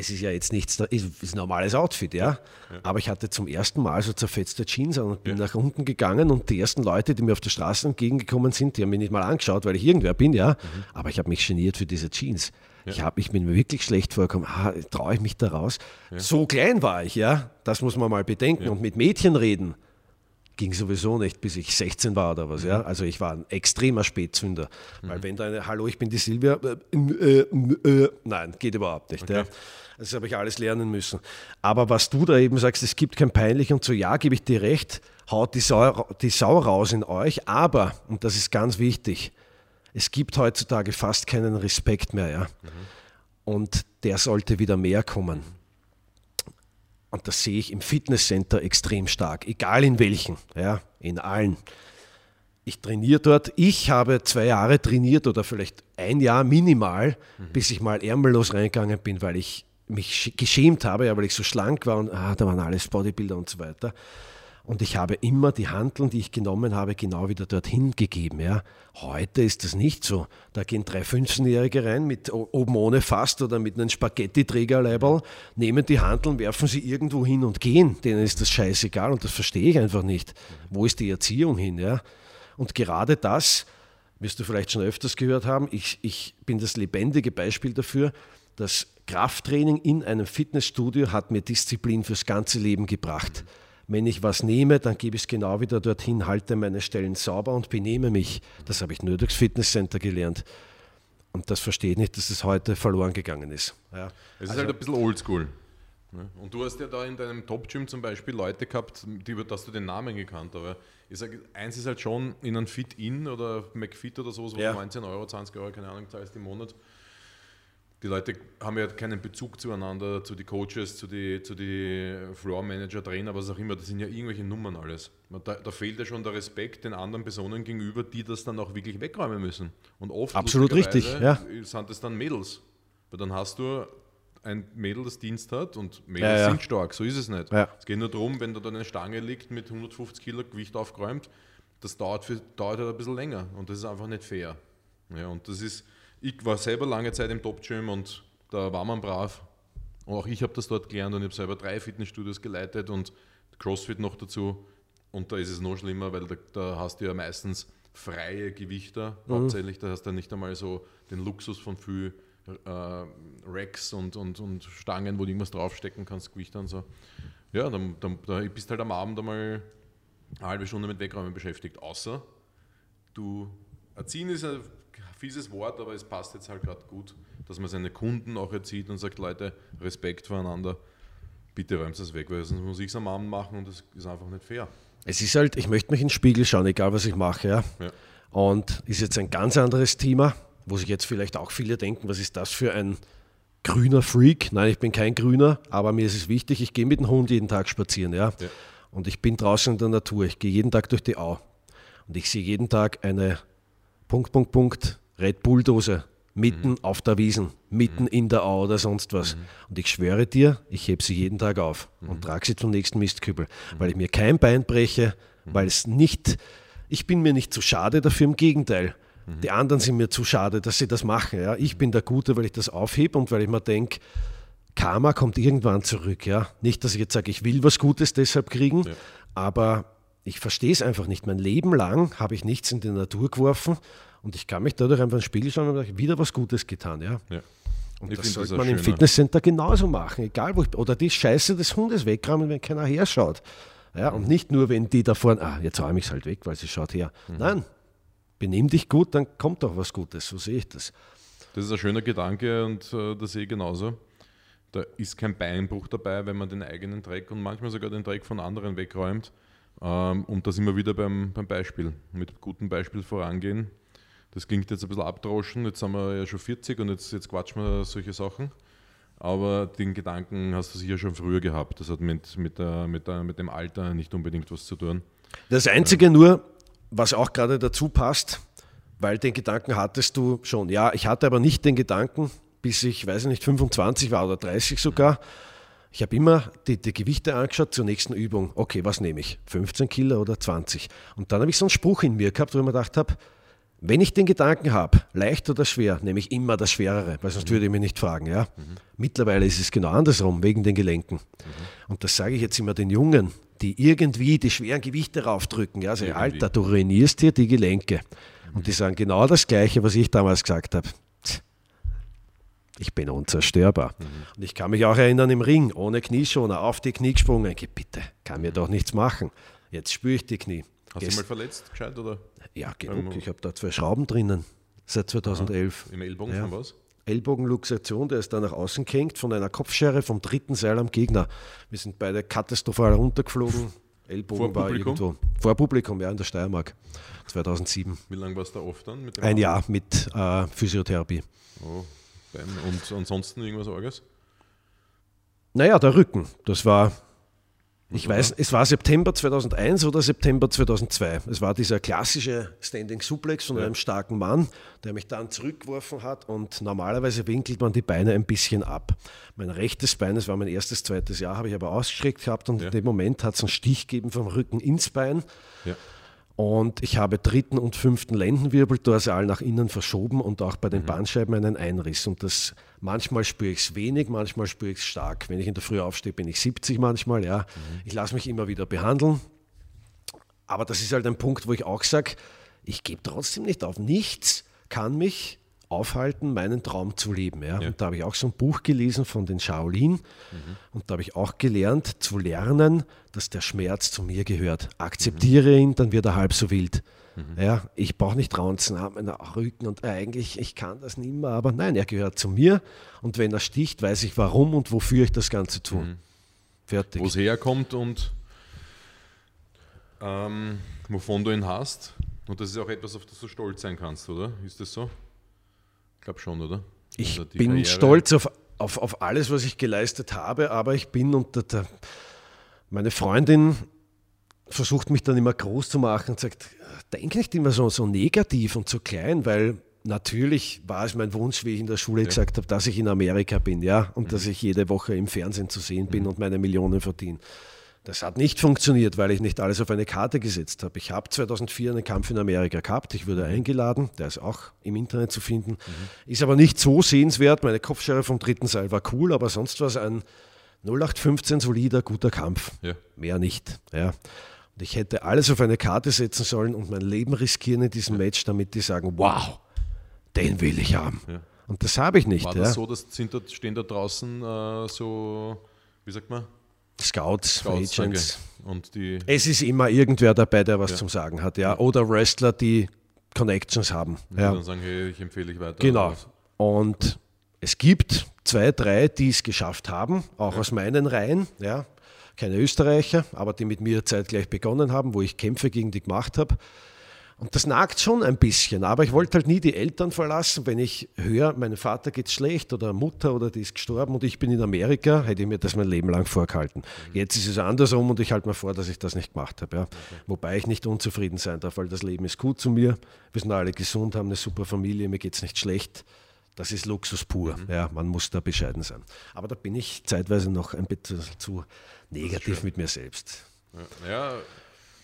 es ist ja jetzt nichts, ist ein normales Outfit, ja? ja. Aber ich hatte zum ersten Mal so zerfetzte Jeans an und bin ja. nach unten gegangen und die ersten Leute, die mir auf der Straße entgegengekommen sind, die haben mich nicht mal angeschaut, weil ich irgendwer bin, ja. Mhm. Aber ich habe mich geniert für diese Jeans. Ja. Ich, hab, ich bin mir wirklich schlecht vorgekommen. Ah, Traue ich mich da raus? So klein war ich, ja. Das muss man mal bedenken. Und mit Mädchen reden ging sowieso nicht, bis ich 16 war oder was. Ja? Mhm. Also ich war ein extremer Spätzünder. Mhm. Weil wenn da eine, hallo, ich bin die Silvia, äh, äh, äh, nein, geht überhaupt nicht. Okay. Ja? Das habe ich alles lernen müssen. Aber was du da eben sagst, es gibt kein peinlich und so, ja, gebe ich dir recht, haut die Sau, die Sau raus in euch, aber, und das ist ganz wichtig, es gibt heutzutage fast keinen Respekt mehr, ja. Mhm. Und der sollte wieder mehr kommen. Und das sehe ich im Fitnesscenter extrem stark, egal in welchen, ja, in allen. Ich trainiere dort. Ich habe zwei Jahre trainiert oder vielleicht ein Jahr minimal, mhm. bis ich mal ärmellos reingegangen bin, weil ich mich geschämt habe, ja, weil ich so schlank war und ah, da waren alles Bodybuilder und so weiter. Und ich habe immer die Handeln, die ich genommen habe, genau wieder dorthin gegeben. Ja. Heute ist das nicht so. Da gehen drei 15-Jährige rein mit oben ohne Fast oder mit einem Spaghetti-Trägerleiberl, nehmen die Handeln, werfen sie irgendwo hin und gehen. Denen ist das scheißegal und das verstehe ich einfach nicht. Wo ist die Erziehung hin? Ja? Und gerade das, wirst du vielleicht schon öfters gehört haben, ich, ich bin das lebendige Beispiel dafür, das Krafttraining in einem Fitnessstudio hat mir Disziplin fürs ganze Leben gebracht. Wenn ich was nehme, dann gebe ich es genau wieder dorthin, halte meine Stellen sauber und benehme mich. Das habe ich nur durchs Fitnesscenter gelernt. Und das verstehe ich nicht, dass es heute verloren gegangen ist. Ja. Es ist also, halt ein bisschen oldschool. Ne? Und du hast ja da in deinem Top-Gym zum Beispiel Leute gehabt, die, dass du den Namen gekannt aber ich sage, eins ist halt schon in einem Fit-In oder McFit oder so, so ja. 19 Euro, 20 Euro, keine Ahnung, zahlst im Monat die Leute haben ja keinen Bezug zueinander, zu den Coaches, zu den zu die Floor Manager, Trainer, was auch immer. Das sind ja irgendwelche Nummern alles. Da, da, fehlt ja schon der Respekt den anderen Personen gegenüber, die das dann auch wirklich wegräumen müssen. Und oft Absolut richtig, ja. sind es dann Mädels. Weil dann hast du ein Mädel, das Dienst hat und Mädels ja, ja. sind stark, so ist es nicht. Es geht nur darum, wenn da dann eine Stange liegt mit 150 Kilo Gewicht aufgeräumt, das dauert, für, dauert halt ein bisschen länger und das ist einfach nicht fair. Ja, und das ist, ich war selber lange Zeit im Top-Gym und da war man brav. Und auch ich habe das dort gelernt und ich habe selber drei Fitnessstudios geleitet und CrossFit noch dazu. Und da ist es noch schlimmer, weil da, da hast du ja meistens freie Gewichter mhm. hauptsächlich. Da hast du nicht einmal so den Luxus von viel äh, Racks und, und, und Stangen, wo du irgendwas draufstecken kannst, Gewicht und so. Ja, dann, dann, da bist halt am Abend einmal eine halbe Stunde mit Wegräumen beschäftigt. Außer du erziehen ist ein fieses Wort, aber es passt jetzt halt gerade gut, dass man seine Kunden auch erzieht und sagt, Leute, Respekt voreinander, bitte räumt es weg, weil sonst muss ich es am Abend machen und das ist einfach nicht fair. Es ist halt, ich möchte mich in den Spiegel schauen, egal was ich mache. Ja? ja. Und ist jetzt ein ganz anderes Thema, wo sich jetzt vielleicht auch viele denken, was ist das für ein grüner Freak? Nein, ich bin kein Grüner, aber mir ist es wichtig, ich gehe mit dem Hund jeden Tag spazieren. Ja? ja. Und ich bin draußen in der Natur, ich gehe jeden Tag durch die Au. Und ich sehe jeden Tag eine Punkt, Punkt, Punkt, Red Bull-Dose mitten mhm. auf der Wiesen, mitten mhm. in der Au oder sonst was. Mhm. Und ich schwöre dir, ich hebe sie jeden Tag auf und mhm. trage sie zum nächsten Mistkübel, mhm. weil ich mir kein Bein breche, mhm. weil es nicht, ich bin mir nicht zu schade dafür, im Gegenteil. Die anderen sind mir zu schade, dass sie das machen. Ja. Ich bin der Gute, weil ich das aufhebe und weil ich mir denke, Karma kommt irgendwann zurück. Ja. Nicht, dass ich jetzt sage, ich will was Gutes deshalb kriegen, ja. aber ich verstehe es einfach nicht. Mein Leben lang habe ich nichts in die Natur geworfen und ich kann mich dadurch einfach ins Spiegel schauen und habe wieder was Gutes getan. Ja? ja. Und ich das sollte das man schöner. im Fitnesscenter genauso machen, egal wo ich, oder die Scheiße des Hundes wegräumen, wenn keiner herschaut. Ja, und nicht nur, wenn die da vorne, ah, jetzt räume ich es halt weg, weil sie schaut her. Mhm. Nein, benimm dich gut, dann kommt doch was Gutes, so sehe ich das. Das ist ein schöner Gedanke und äh, das sehe ich genauso. Da ist kein Beinbruch dabei, wenn man den eigenen Dreck und manchmal sogar den Dreck von anderen wegräumt. Ähm, und da sind wir wieder beim, beim Beispiel. Mit gutem Beispiel vorangehen. Das klingt jetzt ein bisschen abdroschen, jetzt sind wir ja schon 40 und jetzt, jetzt quatschen wir solche Sachen. Aber den Gedanken hast du sicher schon früher gehabt. Das hat mit, mit, der, mit, der, mit dem Alter nicht unbedingt was zu tun. Das Einzige nur, was auch gerade dazu passt, weil den Gedanken hattest du schon. Ja, ich hatte aber nicht den Gedanken, bis ich, weiß nicht, 25 war oder 30 sogar. Ich habe immer die, die, Gewichte angeschaut zur nächsten Übung. Okay, was nehme ich? 15 Kilo oder 20? Und dann habe ich so einen Spruch in mir gehabt, wo ich mir gedacht habe, wenn ich den Gedanken habe, leicht oder schwer, nehme ich immer das Schwerere, weil sonst mhm. würde ich mich nicht fragen. Ja? Mhm. Mittlerweile ist es genau andersrum, wegen den Gelenken. Mhm. Und das sage ich jetzt immer den Jungen, die irgendwie die schweren Gewichte raufdrücken. Ja? Also, Alter, du ruinierst dir die Gelenke. Und die sagen genau das Gleiche, was ich damals gesagt habe. Ich bin unzerstörbar. Mhm. Und ich kann mich auch erinnern im Ring, ohne Knieschoner, auf die Knie gesprungen. Bitte, kann mir mhm. doch nichts machen. Jetzt spüre ich die Knie. Hast Gest du mal verletzt, gescheit, oder? Ja, genug. Ich habe da zwei Schrauben drinnen seit 2011. Aha. Im Ellbogen ja. von was? Ellbogenluxation, der ist da nach außen gehängt von einer Kopfschere vom dritten Seil am Gegner. Wir sind beide katastrophal runtergeflogen. Ellbogen Vor war Publikum? irgendwo. Vor Publikum, ja, in der Steiermark. 2007. Wie lange warst du da oft dann? Ein Jahr mit äh, Physiotherapie. Oh, und ansonsten irgendwas Arges? Naja, der Rücken. Das war ich weiß, es war September 2001 oder September 2002. Es war dieser klassische Standing Suplex von ja. einem starken Mann, der mich dann zurückgeworfen hat und normalerweise winkelt man die Beine ein bisschen ab. Mein rechtes Bein, das war mein erstes, zweites Jahr, habe ich aber ausgestreckt gehabt und ja. in dem Moment hat es einen Stich gegeben vom Rücken ins Bein. Ja. Und ich habe dritten und fünften Lendenwirbel dorsal nach innen verschoben und auch bei den mhm. Bandscheiben einen Einriss. Und das manchmal spüre ich es wenig, manchmal spüre ich es stark. Wenn ich in der Früh aufstehe, bin ich 70 manchmal. Ja. Mhm. Ich lasse mich immer wieder behandeln. Aber das ist halt ein Punkt, wo ich auch sage, ich gebe trotzdem nicht auf. Nichts kann mich aufhalten, meinen Traum zu leben. Ja? ja. Und da habe ich auch so ein Buch gelesen von den Shaolin mhm. und da habe ich auch gelernt zu lernen, dass der Schmerz zu mir gehört. Akzeptiere mhm. ihn, dann wird er halb so wild. Mhm. Ja, ich brauche nicht raunzen am Rücken und eigentlich, ich kann das nicht mehr, aber nein, er gehört zu mir und wenn er sticht, weiß ich warum und wofür ich das Ganze tue. Mhm. Fertig. Wo es herkommt und ähm, wovon du ihn hast. Und das ist auch etwas, auf das du stolz sein kannst, oder? Ist das so? Ich glaube schon, oder? Ich also bin Karriere. stolz auf, auf, auf alles, was ich geleistet habe, aber ich bin unter der. Meine Freundin versucht mich dann immer groß zu machen und sagt: Denk nicht immer so, so negativ und so klein, weil natürlich war es mein Wunsch, wie ich in der Schule ja. gesagt habe, dass ich in Amerika bin, ja, und mhm. dass ich jede Woche im Fernsehen zu sehen bin mhm. und meine Millionen verdiene. Das hat nicht funktioniert, weil ich nicht alles auf eine Karte gesetzt habe. Ich habe 2004 einen Kampf in Amerika gehabt. Ich wurde eingeladen. Der ist auch im Internet zu finden. Mhm. Ist aber nicht so sehenswert. Meine Kopfschere vom dritten Seil war cool, aber sonst war es ein 0815 solider, guter Kampf. Ja. Mehr nicht. Ja. Und ich hätte alles auf eine Karte setzen sollen und mein Leben riskieren in diesem Match, damit die sagen, wow, den will ich haben. Ja. Und das habe ich nicht. War ja. das so, dass sind da, stehen da draußen äh, so, wie sagt man? Scouts, Scouts, Agents. Und die, Es ist immer irgendwer dabei, der was Ja. zum Sagen hat, ja. Oder Wrestler, die Connections haben. die Ja. dann sagen, hey, ich empfehle dich weiter. Genau. Und es gibt zwei, drei, die es geschafft haben, auch aus meinen Reihen, ja. Keine Österreicher, aber die mit mir zeitgleich begonnen haben, wo ich Kämpfe gegen die gemacht habe. Und das nagt schon ein bisschen, aber ich wollte halt nie die Eltern verlassen. Wenn ich höre, meinem Vater geht's schlecht oder Mutter oder die ist gestorben und ich bin in Amerika, hätte ich mir das mein Leben lang vorgehalten. Jetzt ist es andersrum und ich halte mir vor, dass ich das nicht gemacht habe. Ja. Wobei ich nicht unzufrieden sein darf, weil das Leben ist gut zu mir. Wir sind alle gesund, haben eine super Familie, mir geht's nicht schlecht. Das ist Luxus pur. Ja, man muss da bescheiden sein. Aber da bin ich zeitweise noch ein bisschen zu negativ mit mir selbst. Ja, ja,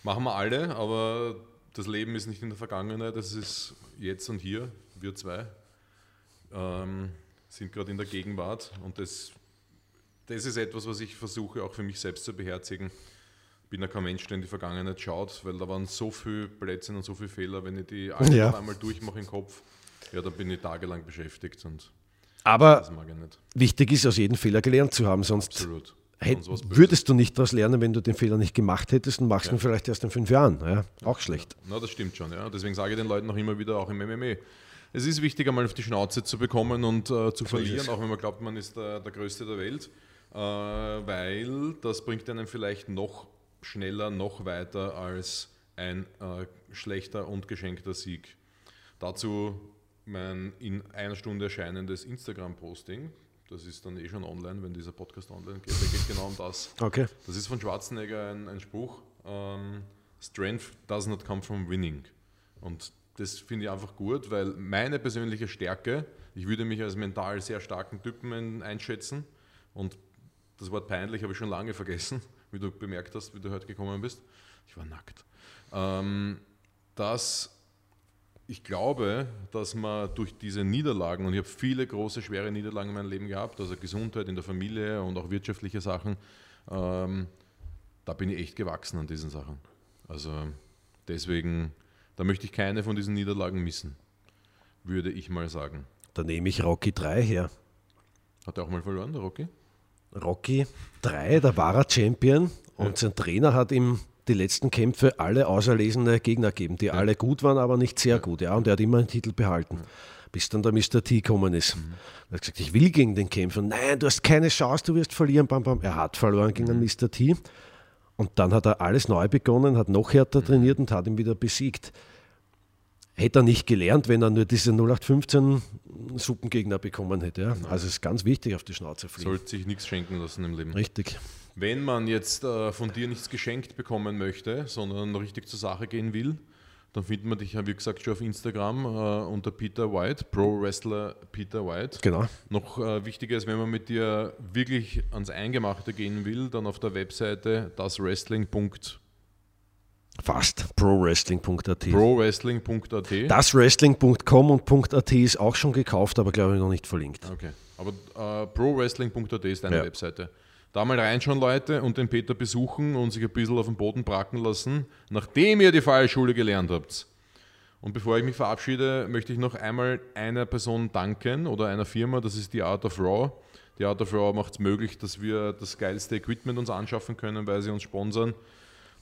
machen wir alle, aber das Leben ist nicht in der Vergangenheit, das ist jetzt und hier. Wir zwei ähm, sind gerade in der Gegenwart und das, das ist etwas, was ich versuche auch für mich selbst zu beherzigen. Ich bin ja kein Mensch, der in die Vergangenheit schaut, weil da waren so viele Plätze und so viele Fehler. Wenn ich die alle Ja. einmal durchmache im Kopf, ja, dann bin ich tagelang beschäftigt und Aber das mag ich nicht. wichtig ist, aus jedem Fehler gelernt zu haben, sonst Absolut. Hätt, würdest du nicht daraus lernen, wenn du den Fehler nicht gemacht hättest und machst ihn vielleicht erst in fünf Jahren. Ja, auch schlecht. Na, das stimmt schon, ja. Deswegen sage ich den Leuten auch immer wieder, auch im MMA. Es ist wichtig, einmal auf die Schnauze zu bekommen und äh, zu verlieren, auch wenn man glaubt, man ist der, der Größte der Welt, äh, weil das bringt einen vielleicht noch schneller, noch weiter als ein äh, schlechter und geschenkter Sieg. Dazu mein in einer Stunde erscheinendes Instagram-Posting. Das ist dann eh schon online, wenn dieser Podcast online geht. Da geht genau um das. Okay. Das ist von Schwarzenegger ein, ein Spruch. Ähm, Strength does not come from winning. Und das finde ich einfach gut, weil meine persönliche Stärke, ich würde mich als mental sehr starken Typen ein, einschätzen. Und das Wort peinlich habe ich schon lange vergessen, wie du bemerkt hast, wie du heute gekommen bist. Ich war nackt. Ähm, dass ich glaube, dass man durch diese Niederlagen, und ich habe viele große, schwere Niederlagen in meinem Leben gehabt, also Gesundheit in der Familie und auch wirtschaftliche Sachen, ähm, da bin ich echt gewachsen an diesen Sachen. Also deswegen, da möchte ich keine von diesen Niederlagen missen, würde ich mal sagen. Da nehme ich Rocky 3 her. Hat er auch mal verloren, der Rocky? Rocky 3, da war er Champion und sein Trainer hat ihm die letzten Kämpfe alle auserlesene Gegner gegeben, die alle gut waren, aber nicht sehr gut. Ja, und er hat immer einen Titel behalten, bis dann der Mr. T gekommen ist. Er hat gesagt, ich will gegen den kämpfen. Nein, du hast keine Chance, du wirst verlieren. Bam, bam. Er hat verloren gegen den Mr. T. Und dann hat er alles neu begonnen, hat noch härter trainiert und hat ihn wieder besiegt. Hätte er nicht gelernt, wenn er nur diese 0815 Suppengegner bekommen hätte. Ja? Also es ist ganz wichtig, auf die Schnauze fliegen. Sollte sich nichts schenken lassen im Leben. Richtig. Wenn man jetzt äh, von dir nichts geschenkt bekommen möchte, sondern richtig zur Sache gehen will, dann findet man dich wie gesagt, schon auf Instagram äh, unter Peter White, Pro Wrestler Peter White. Genau. Noch äh, wichtiger ist, wenn man mit dir wirklich ans Eingemachte gehen will, dann auf der Webseite daswrestling.pro Fast. ProWrestling.at. prowrestling.at. Daswrestling.com und .at ist auch schon gekauft, aber glaube ich noch nicht verlinkt. Okay, aber äh, prowrestling.at ist deine Ja. Webseite. Da mal reinschauen, Leute, und den Peter besuchen und sich ein bisschen auf den Boden bracken lassen, nachdem ihr die Fallschule gelernt habt. Und bevor ich mich verabschiede, möchte ich noch einmal einer Person danken oder einer Firma, das ist die Art of Raw. Die Art of Raw macht es möglich, dass wir das geilste Equipment uns anschaffen können, weil sie uns sponsern.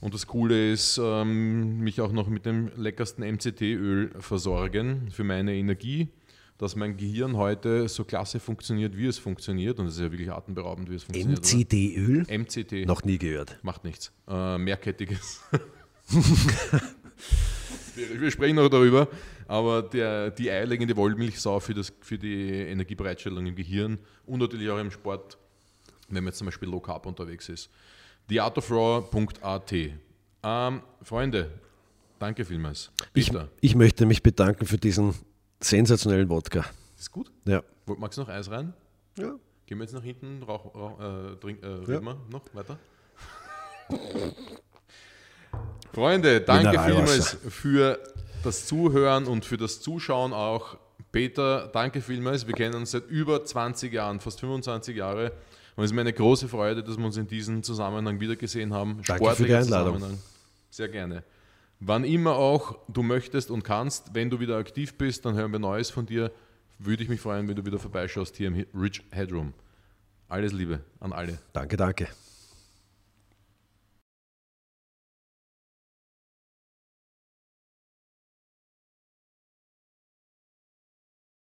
Und das Coole ist, ähm, mich auch noch mit dem leckersten MCT-Öl versorgen für meine Energie, dass mein Gehirn heute so klasse funktioniert, wie es funktioniert. Und es ist ja wirklich atemberaubend, wie es funktioniert. MCD-Öl? MCT. Noch nie gehört. Macht nichts. Äh, mehrkettiges. wir, sprechen noch darüber, aber der, die eierlegende Wollmilchsau für, das, für die Energiebereitstellung im Gehirn und natürlich auch im Sport, wenn man jetzt zum Beispiel Low Carb unterwegs ist. theartofraw.at. Ähm, Freunde, danke vielmals. Ich, ich möchte mich bedanken für diesen sensationellen Wodka. ist gut? Ja. Magst du noch Eis rein? ja. Gehen wir jetzt nach hinten, rauch, rauch, äh, trink, äh, reden wir noch weiter? Freunde, danke vielmals für das Zuhören und für das Zuschauen auch. Peter, danke vielmals. Wir kennen uns seit über 20 Jahren, fast 25 Jahre. Und es ist mir eine große Freude, dass wir uns in diesem Zusammenhang wiedergesehen haben. Danke für die Sportlicher Einladung. Zusammenhang. Sehr gerne. Wann immer auch du möchtest und kannst, wenn du wieder aktiv bist, dann hören wir Neues von dir. würde ich mich freuen, wenn du wieder vorbeischaust hier im Rich Headroom. Alles Liebe an alle. Danke, danke.